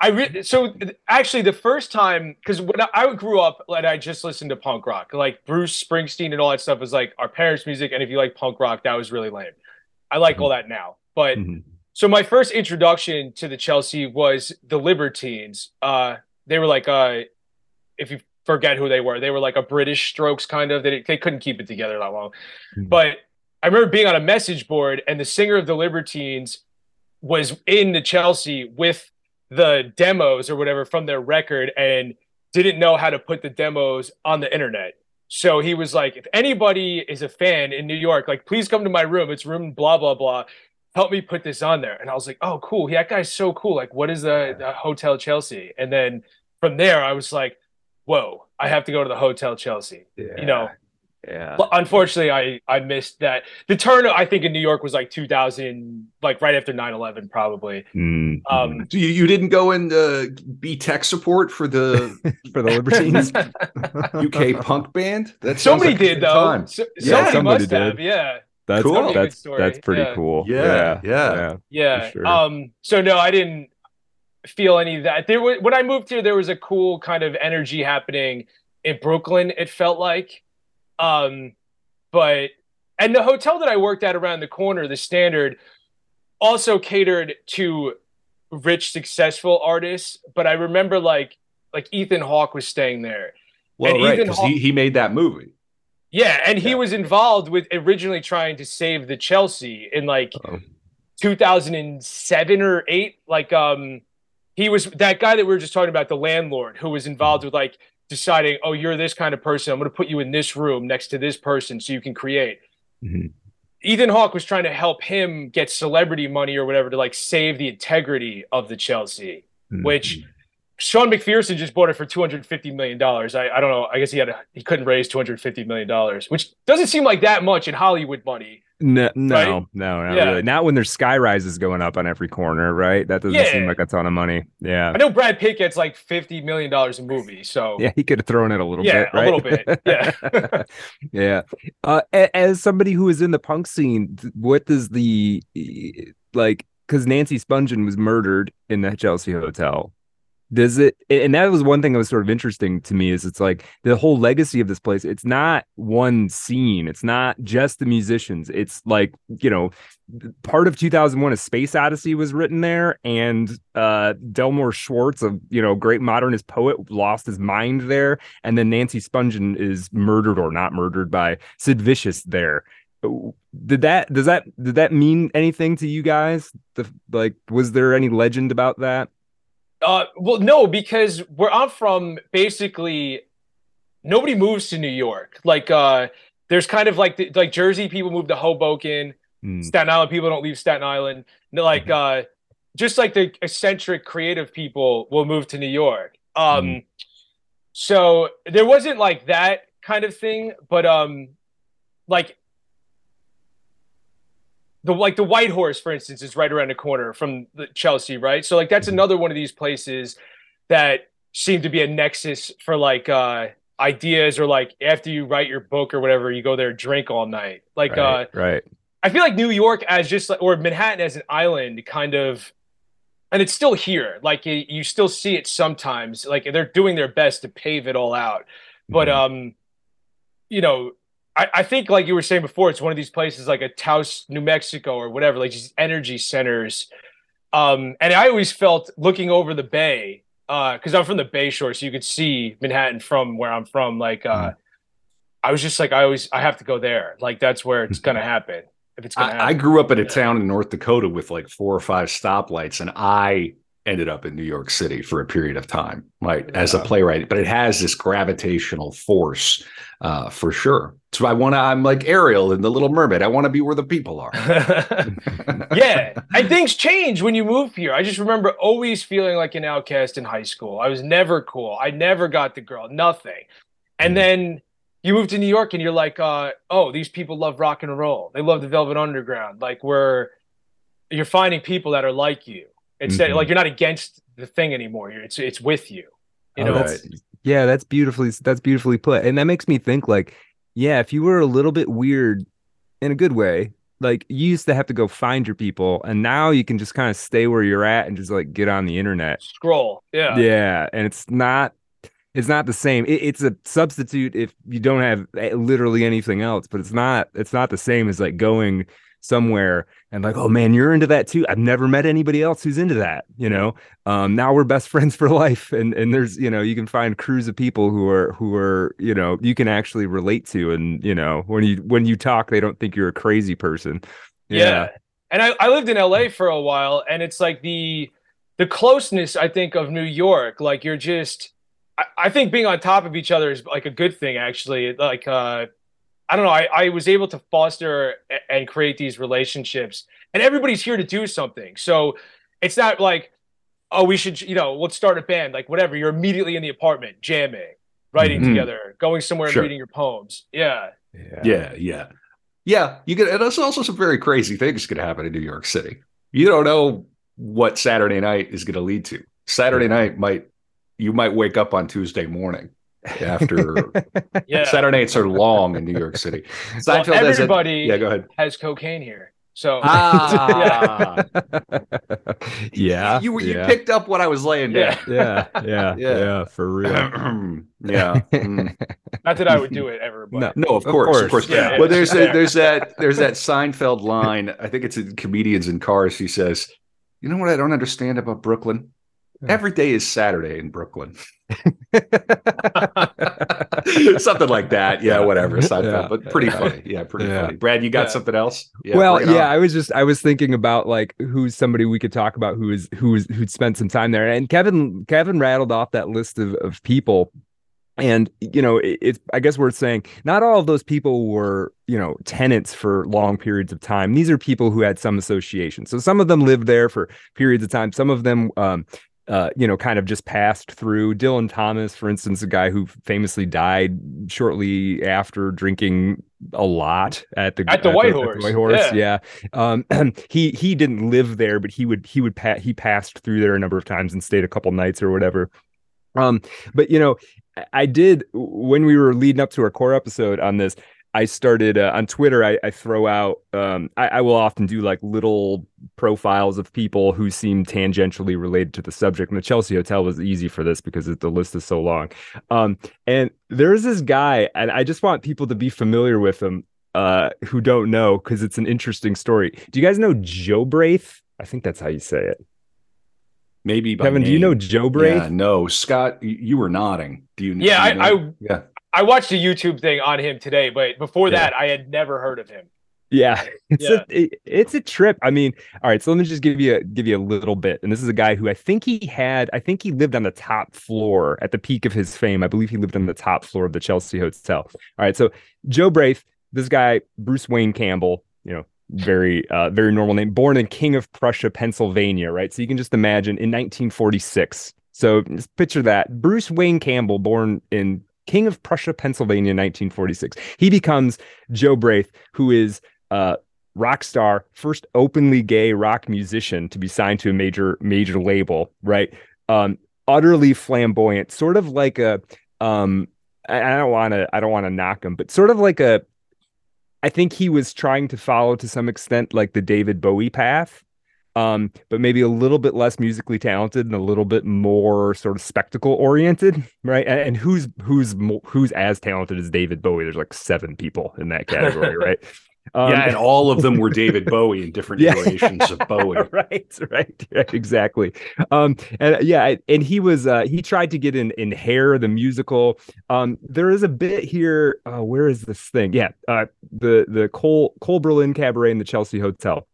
I re- so actually the first time because when I, grew up and I just listened to punk rock, like Bruce Springsteen and all that stuff was like our parents' music, and if you like punk rock, that was really lame. I like all that now, but Mhm. so my first introduction to the Chelsea was the Libertines. Uh, they were like, uh, if you forget who they were, they were like a British Strokes kind of. They they couldn't keep it together that long, Mhm. but I remember being on a message board, and the singer of the Libertines was in the Chelsea with the demos or whatever from their record, and didn't know how to put the demos on the internet. So he was like, if anybody is a fan in New York, like please come to my room. It's room blah blah blah. Help me put this on there. And I was like, oh cool, Yeah, that guy's so cool. Like, what is the, the Hotel Chelsea? And then from there, I was like, whoa, I have to go to the Hotel Chelsea. You know, Yeah. But unfortunately, I I missed that. The turn I think in New York was like 2000, like right after 9/11, probably. Mm, Um, So you, you didn't go and uh, be tech support for the for the Libertines. UK punk band? That somebody like did though. time. So, Yeah, somebody, somebody must have. did. Yeah, That's Cool. That'd be a good that's that's pretty Yeah. cool. Yeah, yeah. yeah. yeah. sure. Um. So no, I didn't feel any of that. There was when I moved here, there was a cool kind of energy happening in Brooklyn. It felt like, um, but and the hotel that I worked at around the corner, the Standard, also catered to rich, successful artists. But I remember like like Ethan Hawke was staying there. Well, And right, because Hawke- he, he made that movie. Yeah, and he Yeah. was involved with originally trying to save the Chelsea in like Oh. 2007 or 8 like um he was that guy that we were just talking about the landlord who was involved with like deciding oh you're this kind of person i'm going to put you in this room next to this person so you can create Mhm. ethan hawke was trying to help him get celebrity money or whatever to like save the integrity of the chelsea Mhm. which sean macpherson just bought it for 250 million dollars I, I don't know i guess he had a, he couldn't raise 250 million dollars which doesn't seem like that much in hollywood money No, no, Right? no, not Yeah. really. Not when there's sky rises going up on every corner, right? That doesn't seem like a ton of money. Yeah. i know brad pitt gets like 50 million dollars a movie so Yeah, he could have thrown it a little Yeah, bit, a little bit, yeah. yeah. Uh, as somebody who is in the punk scene, what does the like? Because Nancy Spungen was murdered in the Chelsea Hotel. Does it? And that was one thing that was sort of interesting to me. Is it's like the whole legacy of this place. It's not one scene. It's not just the musicians. It's like you know, part of 2001 a space odyssey was written there and uh delmore schwartz a you know great modernist poet lost his mind there and then nancy spungen is murdered or not murdered by sid vicious there did that does that did that mean anything to you guys the like was there any legend about that Uh, well, no, because where I'm from, basically, nobody moves to New York. Like, uh, there's kind of like the, like Jersey people move to Hoboken, Hmm, Staten Island people don't leave Staten Island. Like, uh, just like the eccentric creative people will move to New York. Um, so there wasn't like that kind of thing, but um, like the like the White Horse, for instance, is right around the corner from the Chelsea, right? So like that's Mhm. another one of these places that seem to be a nexus for like uh ideas or like after you write your book or whatever, you go there drink all night. Like uh right, right I feel like New York as just like, or Manhattan as an island kind of, and it's still here. Like you, you still see it sometimes. Like they're doing their best to pave it all out. But Mhm. um, you know, I, I think like you were saying before, it's one of these places like a Taos, New Mexico, or whatever, like these energy centers. Um, and I always felt looking over the bay, uh, because I'm from the Bay Shore, so you could see Manhattan from where I'm from. Like, uh, I was just like, I always, I have to go there. Like that's where it's gonna happen. If it's gonna I, I grew up in a town in North Dakota with like four or five stoplights, and I ended up in New York City for a period of time, right, as a playwright. But it has this gravitational force, uh, for sure. So I want to. I'm like Ariel in The Little Mermaid. I want to be where the people are. yeah, and things change when you move here. I just remember always feeling like an outcast in high school. I was never cool. I never got the girl, nothing. And Mhm. then you move to New York and you're like, uh, oh, these people love rock and roll. They love the Velvet Underground. Like we're you're finding people that are like you. Instead, Mhm. like you're not against the thing anymore. You're, it's it's with you. You Oh, know, yeah that's beautifully that's beautifully put and that makes me think like yeah if you were a little bit weird in a good way like you used to have to go find your people and now you can just kind of stay where you're at and just like get on the internet scroll. Yeah. yeah and it's not it's not the same it, it's a substitute if you don't have eh, literally anything else but it's not it's not the same as like going somewhere and like oh man you're into that too i've never met anybody else who's into that you know um now we're best friends for life and and there's you know you can find crews of people who are who are you know you can actually relate to and you know when you when you talk they don't think you're a crazy person Yeah. And I, I lived in LA for a while and it's like the the closeness I think of New York. Like you're just I, I think being on top of each other is like a good thing actually. Like uh I don't know, I, I was able to foster and create these relationships and everybody's here to do something. So it's not like, oh, we should, you know, let's start a band, like whatever. You're immediately in the apartment, jamming, writing Mhm. together, going somewhere Sure. and reading your poems. Yeah. Yeah, yeah, yeah. You get, and there's also some very crazy things could happen in New York City. You don't know what Saturday night is going to lead to. Saturday night might, you might wake up on Tuesday morning after Yeah. Saturday nights are long in New York City. Well, Seinfeld has a, everybody yeah, go ahead. has cocaine here. So Ah, yeah you you yeah. picked up what I was laying down. yeah yeah Yeah. yeah for real yeah. Mm. not that I would do it ever, but No. No, of Of course, of course. course. Yeah, well, there's a, there's that there's that Seinfeld line. I think it's in comedians in cars. He says, "You know what I don't understand about Brooklyn? Every day is Saturday in Brooklyn. something like that. Yeah, whatever. Seinfeld, Yeah. but pretty funny. Yeah, pretty Yeah. funny. Brad, you got Yeah. something else? Yeah, well, yeah, on. I was just I was thinking about like who's somebody we could talk about who is who is who'd spent some time there. And Kevin Kevin rattled off that list of of people. And you know, it, it's I guess worth saying not all of those people were, you know, tenants for long periods of time. These are people who had some association. So some of them lived there for periods of time. Some of them um uh, you know, kind of just passed through. Dylan Thomas, for instance, a guy who famously died shortly after drinking a lot at the At the White Horse, White Horse, yeah. yeah. Um, he he didn't live there, but he would he would pa- he passed through there a number of times and stayed a couple nights or whatever. Um, but you know, I did when we were leading up to our core episode on this. I started uh, on Twitter. I, I throw out. Um, I, I will often do like little profiles of people who seem tangentially related to the subject. And the Chelsea Hotel was easy for this because it, the list is so long. Um, and there's this guy, and I just want people to be familiar with him uh, who don't know because it's an interesting story. Do you guys know Jobriath? I think that's how you say it. maybe by Kevin, do you know. Jobriath? Yeah, no, Scott, you, you were nodding. Do you? Yeah, do you I, know? I yeah. I watched a YouTube thing on him today, but before Yeah. that, I had never heard of him. Yeah, it's Yeah. a it- it's a trip. I mean, all right. So let me just give you a give you a little bit. And this is a guy who I think he had. I think he lived on the top floor at the peak of his fame. I believe he lived on the top floor of the Chelsea Hotel. All right. So Jobriath, this guy Bruce Wayne Campbell. You know, very uh very normal name. Born in King of Prussia, Pennsylvania. Right. So you can just imagine in 1946. So just picture that Bruce Wayne Campbell, born in King of Prussia, Pennsylvania, 1946. He becomes Jobriath, who is uh, rock star, first openly gay rock musician to be signed to a major major label, right? Um, utterly flamboyant, sort of like a um, I, I don't want to I don't want to knock him, but sort of like a I think he was trying to follow to some extent like the David Bowie path. Um, but maybe a little bit less musically talented and a little bit more sort of spectacle oriented, right? And, and who's who's who's as talented as David Bowie? There's like seven people in that category, right? Um, yeah, and all of them were David Bowie in different Yeah. iterations of Bowie. right, right, yeah, exactly. Um, and yeah, and he was uh, he tried to get in in Hair the musical. Um, there is a bit here. Uh, where is this thing? Yeah, uh, the the Cole Cole Berlin Cabaret in the Chelsea Hotel.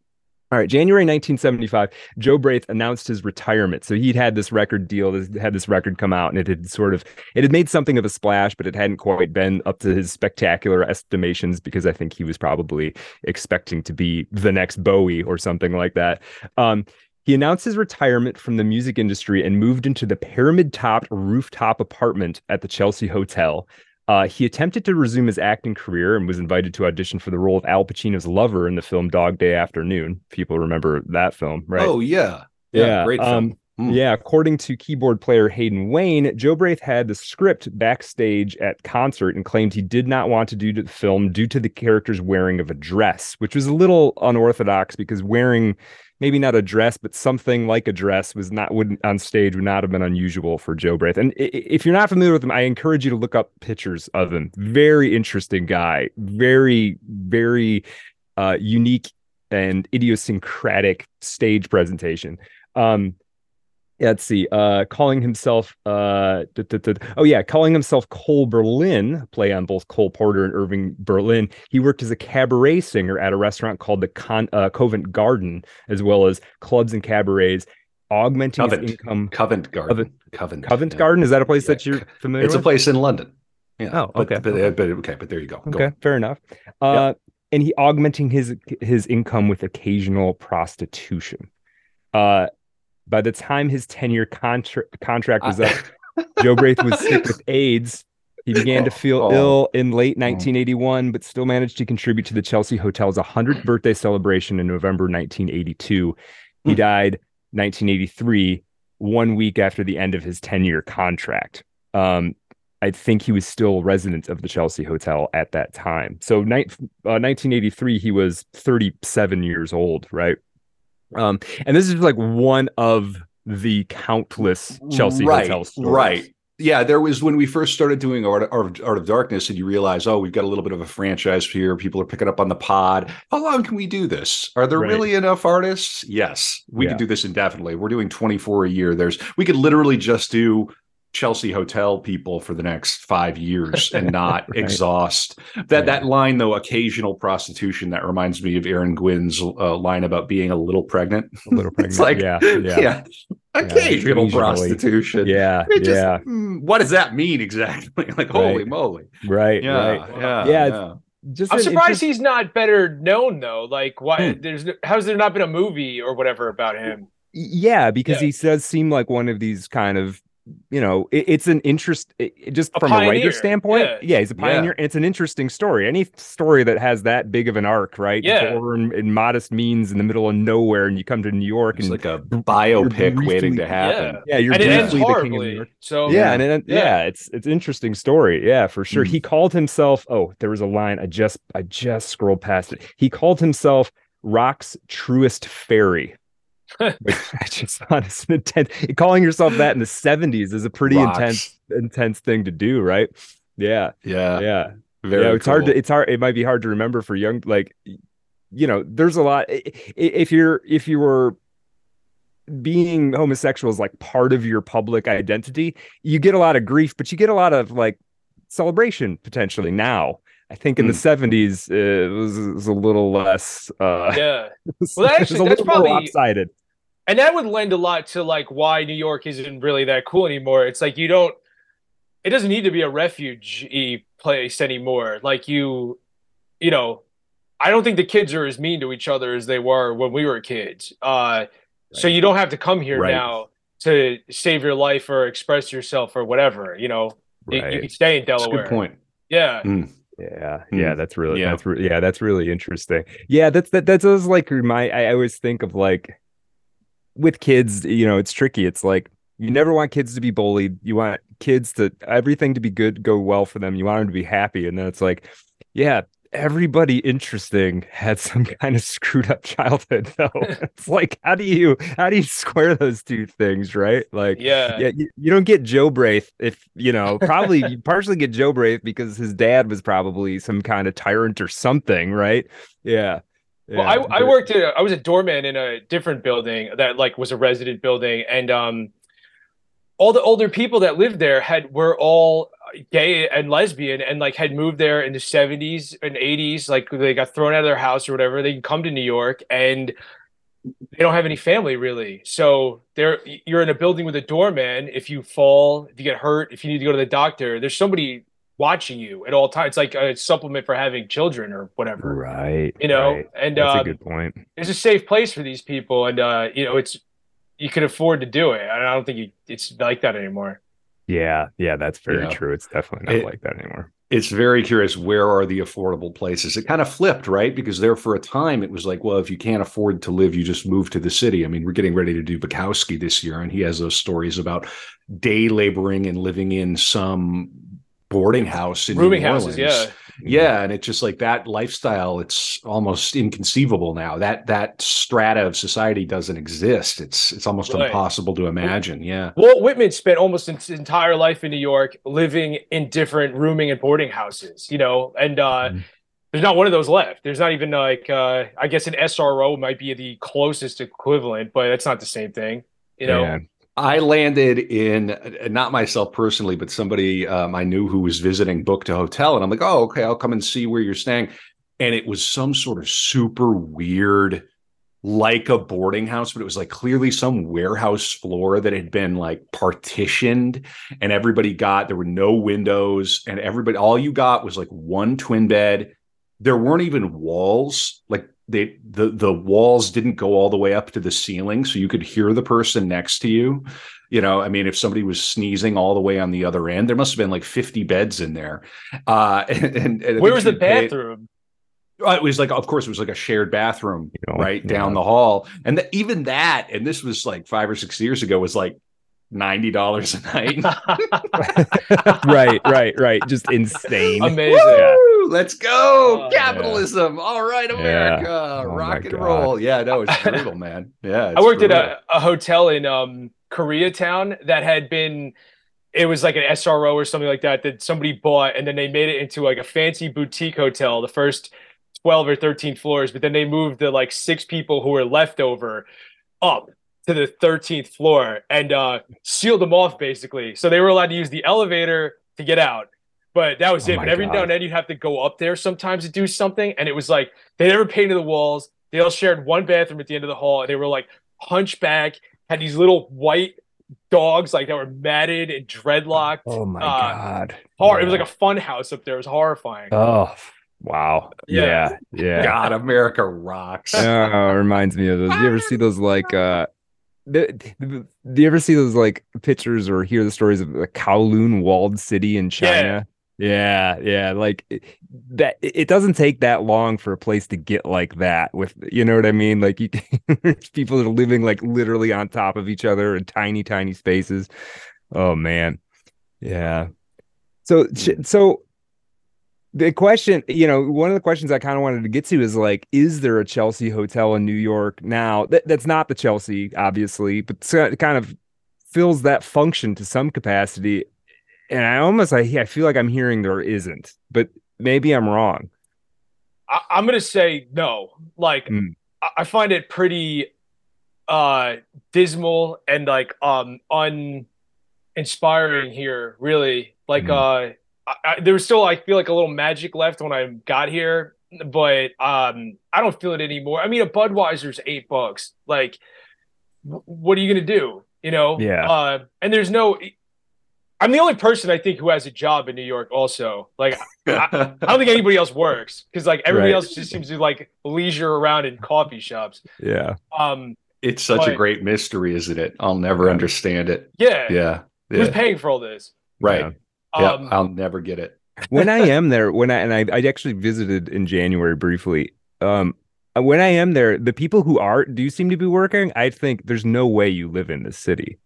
All right, January 1975, Jobriath announced his retirement. So he'd had this record deal, had this record come out, and it had sort of it had made something of a splash, but it hadn't quite been up to his spectacular estimations because I think he was probably expecting to be the next Bowie or something like that. Um, he announced his retirement from the music industry and moved into the pyramid topped rooftop apartment at the Chelsea Hotel. Uh, he attempted to resume his acting career and was invited to audition for the role of Al Pacino's lover in the film Dog Day Afternoon. People remember that film, right? Oh yeah. Yeah, great um, film. Hmm. Yeah, according to keyboard player Hayden Wayne, Jobriath had the script backstage at concert and claimed he did not want to do the film due to the character's wearing of a dress, which was a little unorthodox because wearing maybe not a dress, but something like a dress was not would on stage would not have been unusual for Jobriath. And if you're not familiar with him, I encourage you to look up pictures of him. Very interesting guy, very very uh, unique and idiosyncratic stage presentation. Um, let's see. Uh, calling himself, uh, oh yeah, calling himself Cole Berlin, play on both Cole Porter and Irving Berlin. He worked as a cabaret singer at a restaurant called the Con- uh, Covent Garden, as well as clubs and cabarets, augmenting Covent. his income. Covent Garden. Covent. Covent yeah. Garden is that a place Yeah, that you're familiar It's a place in London. Yeah. Oh, okay, But, okay. but okay, but there you go. Go Okay, on. fair enough. Uh, and he augmenting his his income with occasional prostitution. Uh, by the time his ten year contra- contract was up, Jobriath was sick with AIDS. He began to feel Oh. ill in late 1981, but still managed to contribute to the Chelsea Hotel's 100th birthday celebration in November 1982. He Hmm. died 1983, one week after the end of his 10 year contract. Um, I think he was still a resident of the Chelsea Hotel at that time. So, uh, 1983, he was 37 years old, right? Um, and this is like one of the countless Chelsea right, Hotel stories. Right. yeah, there was when we first started doing Art, Art, Art of Darkness, and you realize, oh, we've got a little bit of a franchise here. People are picking up on the pod. How long can we do this? Are there Right. really enough artists? Yes, we Yeah. can do this indefinitely. We're doing 24 a year. There's we could literally just do Chelsea hotel people for the next five years and not Right. exhaust that Yeah. that line though occasional prostitution that reminds me of Aaron Gwynn's uh, line about being a little pregnant A little pregnant. it's like yeah, yeah, yeah, occasional occasionally. prostitution yeah, it just, yeah. mm, what does that mean exactly? Like, holy Right. moly. Right, Yeah. right. Yeah. Yeah, yeah. Just I'm surprised interest- he's not better known though. Like, why? Hmm. There's no- how's there not been a movie or whatever about him? Yeah, because Yeah. he does seem like one of these kind of, you know, it, it's an interest it, it- just A from a pioneer, writer standpoint. yeah. Yeah, he's a pioneer. and It's an interesting story. Any story that has that big of an arc, right? Yeah. Over in, in modest means in the middle of nowhere, and you come to New York, It's and like a biopic briefly- waiting to happen. yeah, you're and it ends briefly the king of New. York. So yeah, and it, Yeah. yeah. it's it's interesting story. Yeah, for sure. Mm. He called himself. Oh, there was a line. I just I just scrolled past it. He called himself Rock's truest fairy. I just thought an intense. Calling yourself that in the '70s is a pretty Rocks. intense intense thing to do, right? Yeah, Yeah. yeah, Very yeah. It's hard to. It's hard. It might be hard to remember for young, like, you know, there's a lot. If you're if you were being homosexual is like part of your public identity, you get a lot of grief, but you get a lot of like celebration potentially now. I think in the Hmm. 70s uh, it was, it was a little less uh yeah, Well, actually, a that's probably- lopsided. And that would lend a lot to like why New York isn't really that cool anymore. It's like you don't. It doesn't need to be a refuge place anymore. Like you, you know, I don't think the kids are as mean to each other as they were when we were kids. Uh, so you don't have to come here Right. now to save your life or express yourself or whatever. You know, You- you, can stay in That's a Delaware. good point. Yeah, Yeah, Hmm. yeah, that's really Yeah. that's re- yeah, that's really interesting. Yeah, that's that that's always like remind I always think of like with kids, you know, it's tricky. It's like you never want kids to be bullied. You want kids to everything to be good, go well for them. You want them to be happy. And then it's like, yeah, everybody interesting had some kind of screwed up childhood though. it's like how do you how do you square those two things, right? Like yeah, yeah, you, you don't get Jobriath if you know probably you partially get Jobriath because his dad was probably some kind of tyrant or something, right? Yeah. Well, I, I worked at a, I was a doorman in a different building that like was a resident building, and um, all the older people that lived there had were all gay and lesbian, and like had moved there in the seventies and eighties. Like they got thrown out of their house or whatever. They can come to New York and they don't have any family really. So they're you're in a building with a doorman. If you fall, if you get hurt, if you need to go to the doctor, there's somebody watching you at all times. It's like a supplement for having children or whatever right. you know right. and That's uh, a good point. it's a safe place for these people and uh you know it's you can afford to do it and i don't think you, it's like that anymore Yeah, yeah, that's very Yeah. true. It's definitely not It- like that anymore. It's very curious where are the affordable places? It kind of flipped, right? Because there for a time it was like, well, if you can't afford to live, you just move to the city. I mean, we're getting ready to do Bukowski this year, and he has those stories about day laboring and living in some boarding house in rooming New houses yeah Orleans. Yeah, and it's just like that lifestyle. It's almost inconceivable now. That that strata of society doesn't exist. It's it's almost Right. impossible to imagine. Yeah, walt whitman spent almost his entire life in new york living in different rooming and boarding houses you know and uh Mhm. there's not one of those left there's not even like uh i guess an sro might be the closest equivalent but it's not the same thing you know Yeah. I landed in uh, not myself personally, but somebody um, I knew who was visiting booked a hotel, and I'm like, oh, okay, I'll come and see where you're staying. And it was some sort of super weird, like a boarding house, but it was like clearly some warehouse floor that had been like partitioned, and everybody got there were no windows, and everybody all you got was like one twin bed. There weren't even walls, like they the the walls didn't go all the way up to the ceiling so you could hear the person next to you you know i mean if somebody was sneezing all the way on the other end there must have been like 50 beds in there uh and, and, and where was the she paid- bathroom uh, it was like of course it was like a shared bathroom You know, right down yeah. the hall and the, even that and this was like five or six years ago was like $90 a night right, right, right. Just insane. amazing Yeah. Woo! Let's go. Oh, Capitalism. All right, America. Oh, Rock and God. roll. Yeah, no, it's brutal, man. Yeah. I worked brutal. at a, a hotel in um, Koreatown that had been it was like an SRO or something like that that somebody bought, and then they made it into like a fancy boutique hotel. The first twelve or thirteen floors, but then they moved the like six people who were left over up to the thirteenth floor and uh, sealed them off basically. So they were allowed to use the elevator to get out. But that was Oh it. my But every God. now and then you'd have to go up there sometimes to do something. And it was like they never painted the walls. They all shared one bathroom at the end of the hall. And they were like hunchback, had these little white dogs like that were matted and dreadlocked. Oh my Uh, god. Hor- It was like a fun house up there. It was horrifying. Oh wow. Yeah. Yeah. Yeah. God, America rocks. Oh, it reminds me of those. You ever see those like uh the, the- do you ever see those like pictures or hear the stories of the Kowloon walled city in China? Yeah, yeah, like it- that. It doesn't take that long for a place to get like that. With you know what I mean? Like you, people that are living like literally on top of each other in tiny, tiny spaces. Oh man, yeah. So, so the question, you know, one of the questions I kind of wanted to get to is like, is there a Chelsea hotel in New York now? That, that's not the Chelsea, obviously, but it kind of fills that function to some capacity. And I almost, I, I feel like I'm hearing there isn't, but maybe I'm wrong. I, I'm gonna say no. Like Mm. I, I find it pretty uh dismal and like um uninspiring here, really. Like Mm. uh I, I, there was still I feel like a little magic left when I got here, but um I don't feel it anymore. I mean a Budweiser's eight bucks. Like wh- what are you gonna do? You know? Yeah. Uh and there's no I'm the only person I think who has a job in New York also. Like I don't think anybody else works because like everybody Right. else just seems to like leisure around in coffee shops. Yeah. Um, it's such a great mystery, isn't it? I'll never understand it. yeah, Yeah. who's Yeah. paying for all this? Right. Yeah. Yeah. Um, I'll never get it. when I am there, when I and I, I actually visited in January briefly. Um, when I am there, the people who are do seem to be working. I think there's no way you live in this city,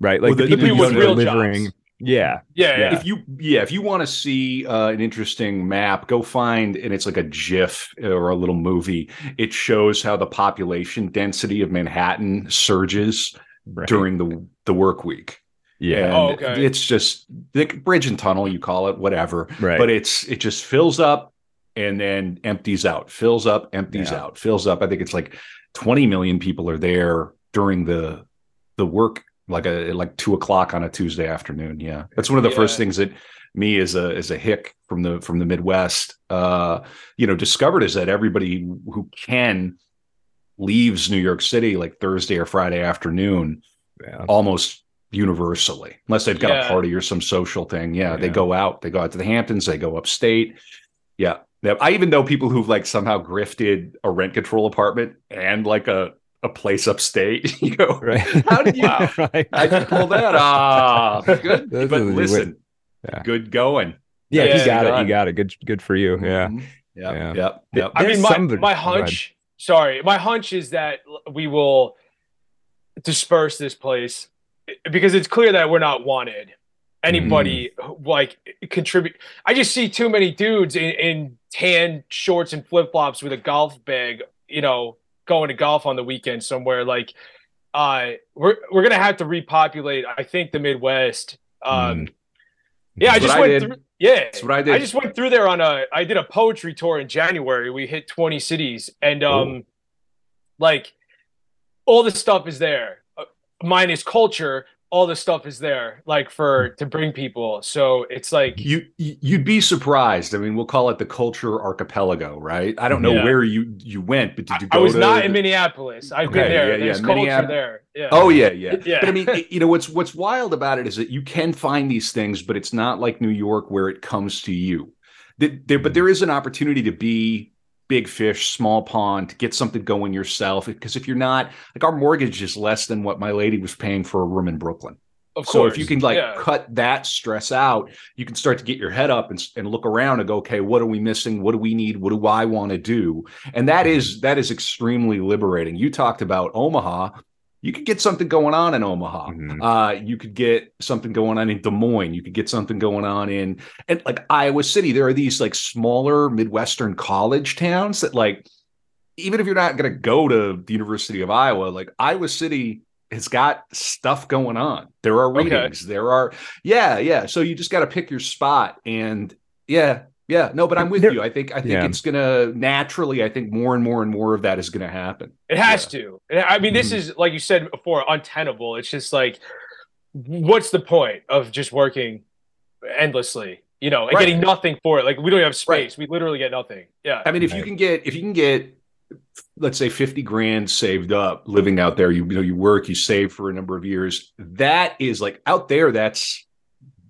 right? Like Well, the, the- people the who people are with real delivering. jobs. Yeah, yeah, Yeah. If you yeah, if you want to see uh, an interesting map, go find and it's like a GIF or a little movie. It shows how the population density of Manhattan surges right. during the the work week. yeah, And Oh, okay. it's just the bridge and tunnel, you call it, whatever. right. But it's it just fills up and then empties out, fills up, empties Yeah. out, fills up. I think it's like 20 million people are there during the the work like a like two o'clock on a Tuesday afternoon. Yeah. That's one of the first things that me as a as a hick from the from the Midwest uh you know discovered is that everybody who can leaves New York City like Thursday or Friday afternoon yeah. almost universally, unless they've got a party or some social thing. Yeah, they go out, they go out to the Hamptons, they go upstate. Yeah. yeah. I even know people who've like somehow grifted a rent control apartment and like a, a place upstate. you go, Right. How did you- Wow. right. I can pull that off. Good. That's but what you listen, Yeah. good going. Yeah, Yeah, you got it. done. You got it. Good. Good for you. Yeah. Mhm. Yep. Yeah. Yep. Yep. I mean, my, some my hunch. Sorry, my hunch is that we will disperse this place because it's clear that we're not wanted. Anybody Mm. like contribute? I just see too many dudes in, in tan shorts and flip flops with a golf bag. You know, going to golf on the weekend somewhere. Like, uh, we're we're gonna have to repopulate. I think the Midwest. Um, Mm. yeah, I just what I went through. Yeah, That's what I did. I just went through there on a. I did a poetry tour in January. We hit twenty cities, and um, like all the stuff is there. Uh, minus culture, all the stuff is there. Like for hmm. to bring people. So it's like you you'd be surprised. I mean, we'll call it the culture archipelago, right? I don't know Yeah. where you you went, but did you I was to not in Minneapolis. I've Okay, been there. yeah, yeah, There's culture there. Yeah. Oh yeah, yeah, Yeah. But I mean, you know what's what's wild about it is that you can find these things, but it's not like New York where it comes to you. Th- There, but hmm. there is an opportunity to be big fish, small pond, to get something going yourself. Because if you're not, like our mortgage is less than what my lady was paying for a room in Brooklyn. of So course. if you can like Yeah. cut that stress out, you can start to get your head up and, and look around and go, okay, what are we missing? What do we need? What do I want to do? And that mm-hmm. is that is extremely liberating. You talked about Omaha. You could get something going on in Omaha. Mhm. Uh, you could get something going on in Des Moines. You could get something going on in and like Iowa City. There are these like smaller Midwestern college towns that like even if you're not going to go to the University of Iowa, like Iowa City has got stuff going on. There are Okay. readings. There are yeah, yeah. So you just got to pick your spot and yeah, yeah. No, but I'm with There- you. I think I think Yeah. it's gonna naturally. I think more and more and more of that is gonna happen. It has to. I mean, this Mhm. is like you said before, untenable. It's just like, what's the point of just working endlessly? You know, and Right. getting nothing for it. Like we don't have Right. space. We literally get nothing. Yeah. I mean, if you can get if you can get let's say 50 grand saved up living out there, you, you know, you work, you save for a number of years. That is like out there, that's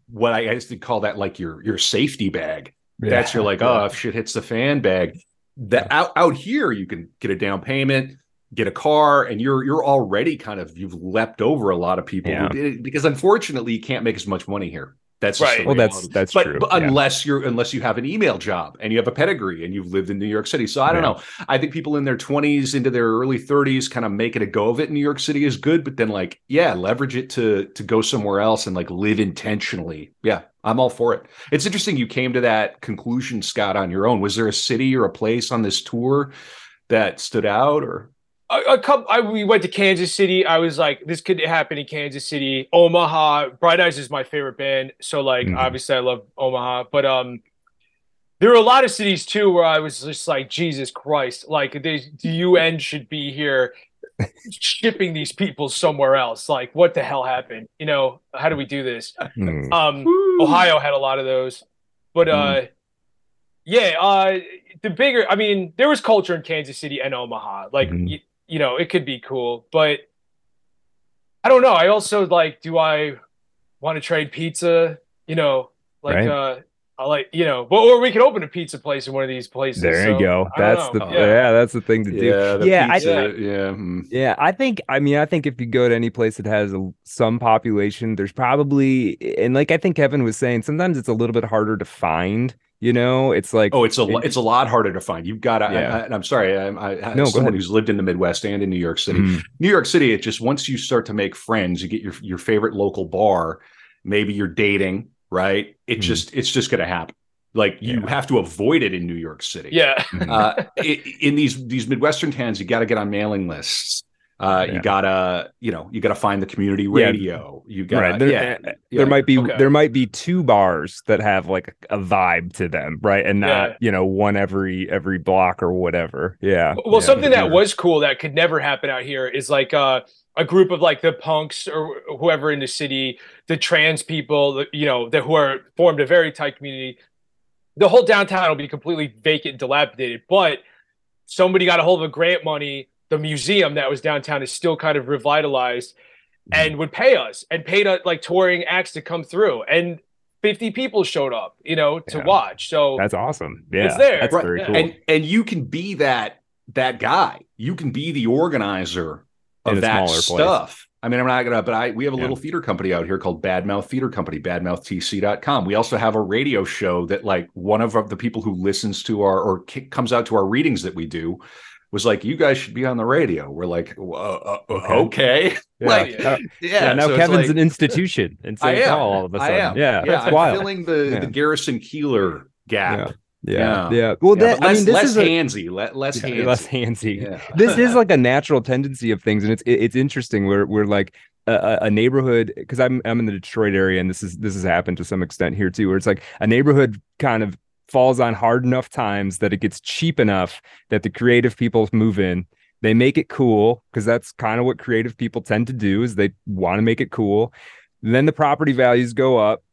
what I used to call that like your your safety bag. That's your like, oh, if shit hits the fan bag. That out out here you can get a down payment, get a car, and you're you're already kind of you've leapt over a lot of people Yeah. who did it because unfortunately you can't make as much money here. That's Right. well, that's reality that's but, true. but yeah. unless you're unless you have an email job and you have a pedigree and you've lived in New York City. So I don't Yeah. know. I think people in their 20s into their early 30s kind of making a go of it in New York City is good, but then like, yeah, leverage it to to go somewhere else and like live intentionally. Yeah, I'm all for it. It's interesting you came to that conclusion, Scott, on your own. Was there a city or a place on this tour that stood out or a, a couple I, we went to Kansas City. I was like, this could happen in Kansas City. Omaha, Bright Eyes is my favorite band. So like Mhm. obviously I love Omaha. But um there were a lot of cities too where I was just like, Jesus Christ, like the, the UN should be here shipping these people somewhere else. Like, what the hell happened? You know, how do we do this? Mm. Um Ohio had a lot of those. But uh yeah, uh the bigger I mean, there was culture in Kansas City and Omaha. Like Mhm. y- you know, it could be cool, but I don't know. I also like do I want to trade pizza, you know, like Right. uh I like, you know, but or we could open a pizza place in one of these places. There so, you go. That's the yeah. yeah. that's the thing to do. the Yeah, I- yeah. hmm. Yeah, I think I mean I think if you go to any place that has a, some population, there's probably and like I think Kevin was saying, sometimes it's a little bit harder to find. You know, it's like Oh, it's a it- it's a lot harder to find. You've got to. Yeah. I, am sorry. I'm I, I, No, someone ahead. who's lived in the Midwest and in New York City. Mhm. New York City, it just once you start to make friends, you get your your favorite local bar. Maybe you're dating, right? It Mhm. just it's just going to happen. Like you Yeah. have to avoid it in New York City. Yeah. Uh, i- in these these midwestern towns, you got to get on mailing lists. Uh, Yeah. You gotta, you know, you gotta find the community Yeah. radio. You got right. to There, yeah, uh, yeah. there might be Okay. there might be two bars that have like a vibe to them, right? And not Yeah. you know one every every block or whatever. Yeah. Well, yeah. something that was cool that could never happen out here is like uh, a group of like the punks or whoever in the city, the trans people, you know, that who are formed a very tight community. The whole downtown will be completely vacant, and dilapidated. But somebody got a hold of a grant money. The museum that was downtown is still kind of revitalized, mm-hmm. and would pay us and paid us like touring acts to come through, and fifty people showed up, you know, to Yeah. watch. So That's awesome. Yeah, It's there. That's Right. very Yeah. cool. and and you can be that that guy. You can be the organizer of that smaller place. stuff. I mean, I'm not gonna, but I we have a Yeah. little theater company out here called Badmouth Theater Company, badmouthtc.com. We also have a radio show that like one of the people who listens to our or ki- comes out to our readings that we do was like, you guys should be on the radio. We're like, uh, Okay. okay. yeah. like, Uh, Yeah, yeah, now so Kevin's like- an institution in I St. Paul all of a sudden. am. Yeah, yeah, that's I'm wild. filling the Yeah. the Garrison Keillor gap. Yeah, Yeah. yeah. Well, Yeah, that but I mean, this less is a, handsy, le- less yeah, handsy. less handsy. Yeah. this is like a natural tendency of things and it's it- it's interesting we're we're like a, a- a neighborhood because i'm i'm in the detroit area and this is this has happened to some extent here too where it's like a neighborhood kind of falls on hard enough times that it gets cheap enough that the creative people move in. They make it cool because that's kind of what creative people tend to do is they want to make it cool. Then the property values go up.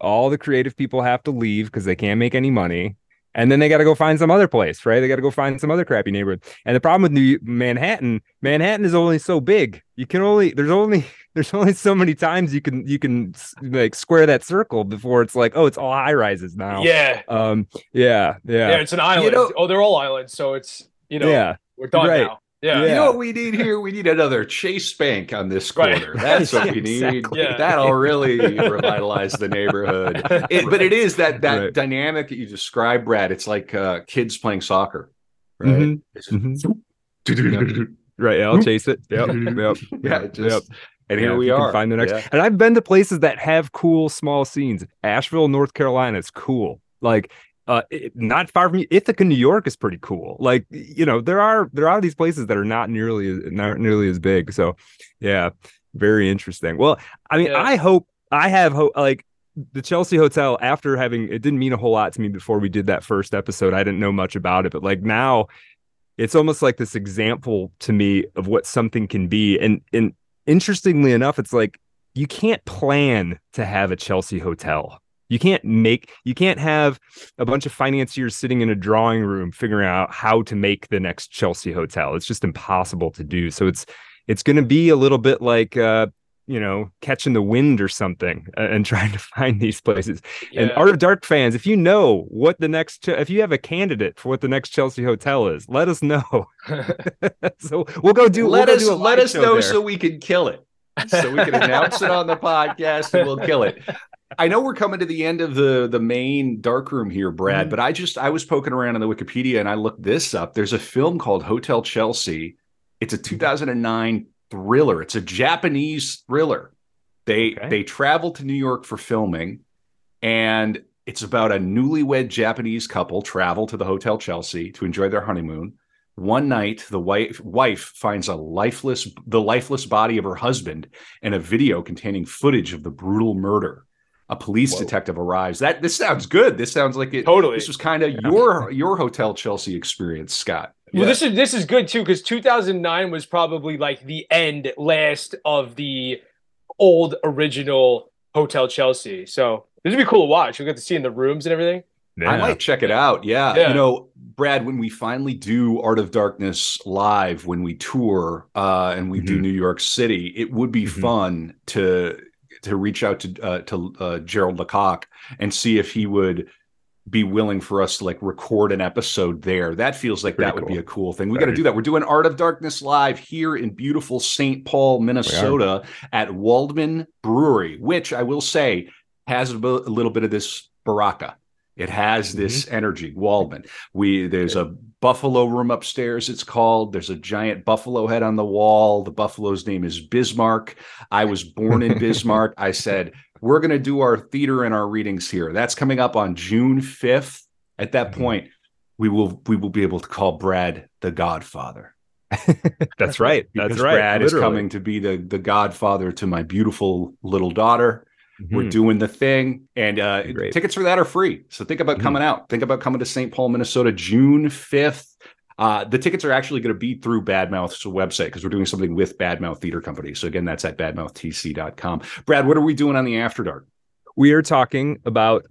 All the creative people have to leave because they can't make any money and then they got to go find some other place right they got to go find some other crappy neighborhood and the problem with New Manhattan, Manhattan is only so big. You can only there's only there's only so many times you can you can like square that circle before it's like oh it's all high rises now. yeah, Um. Yeah. yeah, Yeah. it's an island. know- oh, they're all islands, so it's you know Yeah. we're done Right. now. Yeah. You know what we need here? We need another Chase Bank on this Right. corner. That's what we need. Exactly. Yeah. That'll really revitalize the neighborhood. It- but it is that that Right. dynamic that you described, Brad. It's like uh, kids playing soccer, right? Mhm. It's Mhm. just- Right. Yeah, I'll chase it. Yep. Yep. yeah, Yep. and Yeah, here we are. Find the next. Yeah. And I've been to places that have cool small scenes. Asheville, North Carolina is cool. Like uh, it, not far from you, Ithaca, New York is pretty cool. Like you know, there are there are these places that are not nearly not nearly as big. So, yeah, very interesting. Well, I mean, Yeah. I hope I have hope. Like the Chelsea Hotel, after having it didn't mean a whole lot to me before we did that first episode. I didn't know much about it, but like now, it's almost like this example to me of what something can be. And and interestingly enough, it's like you can't plan to have a Chelsea hotel. You can't make you can't have a bunch of financiers sitting in a drawing room figuring out how to make the next Chelsea hotel. It's just impossible to do. So it's it's going to be a little bit like uh you know catching the wind or something uh, and trying to find these places and art of dark fans if you know what the next if you have a candidate for what the next chelsea hotel is let us know so we'll go do let we'll us do let us know there. so we can kill it so we can announce it on the podcast and we'll kill it i know we're coming to the end of the the main dark room here brad Mhm. but i just i was poking around on the wikipedia and i looked this up there's a film called hotel chelsea it's a 2009 thriller it's a japanese thriller they Okay. they travel to new york for filming and it's about a newlywed japanese couple travel to the hotel chelsea to enjoy their honeymoon one night, the wife wife finds a lifeless the lifeless body of her husband and a video containing footage of the brutal murder. A police Whoa. detective arrives. That this sounds good. This sounds like it. Totally. This was kind of Yeah. your your hotel Chelsea experience, Scott. Well, this is this is good too because 2009 was probably like the end last of the old original Hotel Chelsea. So this would be cool to watch. You'll get to see in the rooms and everything. I might check it out. Yeah. Yeah. You know, Brad, when we finally do Art of Darkness live, when we tour uh, and we do Mhm. New York City, it would be Mhm. fun to to reach out to uh, to uh, Gerald Lecoq and see if he would be willing for us to like record an episode there. That feels like Pretty that would be a cool thing. We got to do that. We're doing Art of Darkness live here in beautiful St. Paul, Minnesota at Waldmann Brewery, which I will say has a, a little bit of this baraka. It has this energy. Waldmann. We there's a buffalo room upstairs. It's called. There's a giant buffalo head on the wall. The buffalo's name is Bismarck. I was born in Bismarck. I said we're going to do our theater and our readings here. That's coming up on June 5th. At that Mhm. point, we will we will be able to call Brad the Godfather that's right because that's right Brad is coming to be the the Godfather to my beautiful little daughter. We're Mhm. doing the thing, and uh, Great. tickets for that are free. So think about Mhm. coming out. Think about coming to St. Paul, Minnesota, June fifth. Uh, the tickets are actually going to be through Badmouth's website because we're doing something with Badmouth Theater Company. So again, that's at badmouthtc.com. Brad, what are we doing on the After Dark? we are talking about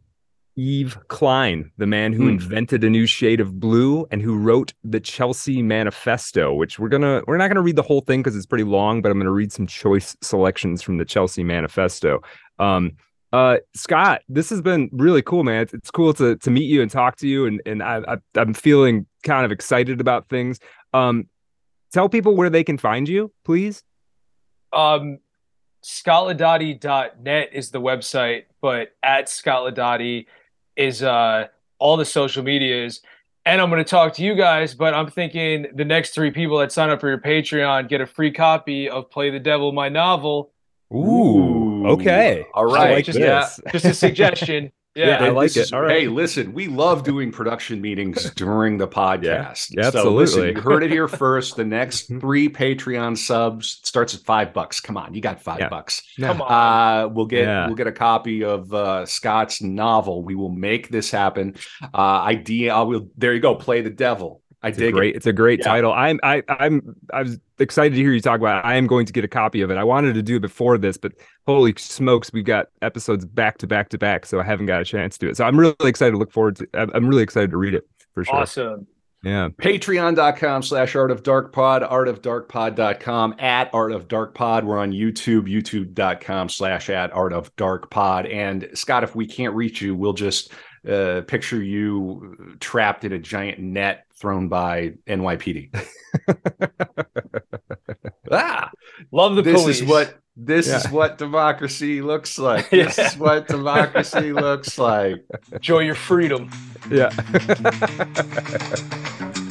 Yves Klein, the man who Hmm. invented a new shade of blue and who wrote the Chelsea Manifesto, which we're gonna we're not gonna read the whole thing because it's pretty long, but I'm gonna read some choice selections from the Chelsea Manifesto. Um, uh, Scott, this has been really cool, man. It's, it's cool to to meet you and talk to you, and and I, I I'm feeling kind of excited about things. Um, tell people where they can find you, please. Um, scottlaudati.net is the website, but at scottladotti is uh all the social medias. And I'm going to talk to you guys, but I'm thinking the next three people that sign up for your Patreon get a free copy of Play the Devil, my novel. Ooh. okay. All right. I right. like this. yeah. Just a suggestion. Yeah, Yeah. I like this it. is- All right. Hey, listen, we love doing production meetings during the podcast. Yeah, So listen, absolutely. you heard it here first. The next Mhm. three Patreon subs starts at five bucks. Come on, you got five Yeah. bucks. Come on. Uh, we'll get Yeah. we'll get a copy of uh, Scott's novel. We will make this happen. Uh, idea. I will. There you go. Play the devil. I It's a great. it. It's a great Yeah. title. I'm. I. I'm. I was excited to hear you talk about it. I am going to get a copy of it. I wanted to do it before this, but holy smokes, we've got episodes back to back to back, so I haven't got a chance to do it. So I'm really excited to look forward to. I'm- I'm really excited to read it for sure. Awesome. Yeah. Patreon.com slash art of dark pod, art of dark pod.com, at art of dark pod. We're on YouTube, youtube.com slash at art of dark pod. And Scott, if we can't reach you, we'll just uh, picture you trapped in a giant net thrown by NYPD. ah, Love the this police. is what this is what democracy looks like. This Yeah. is what democracy looks like. enjoy your freedom. Yeah.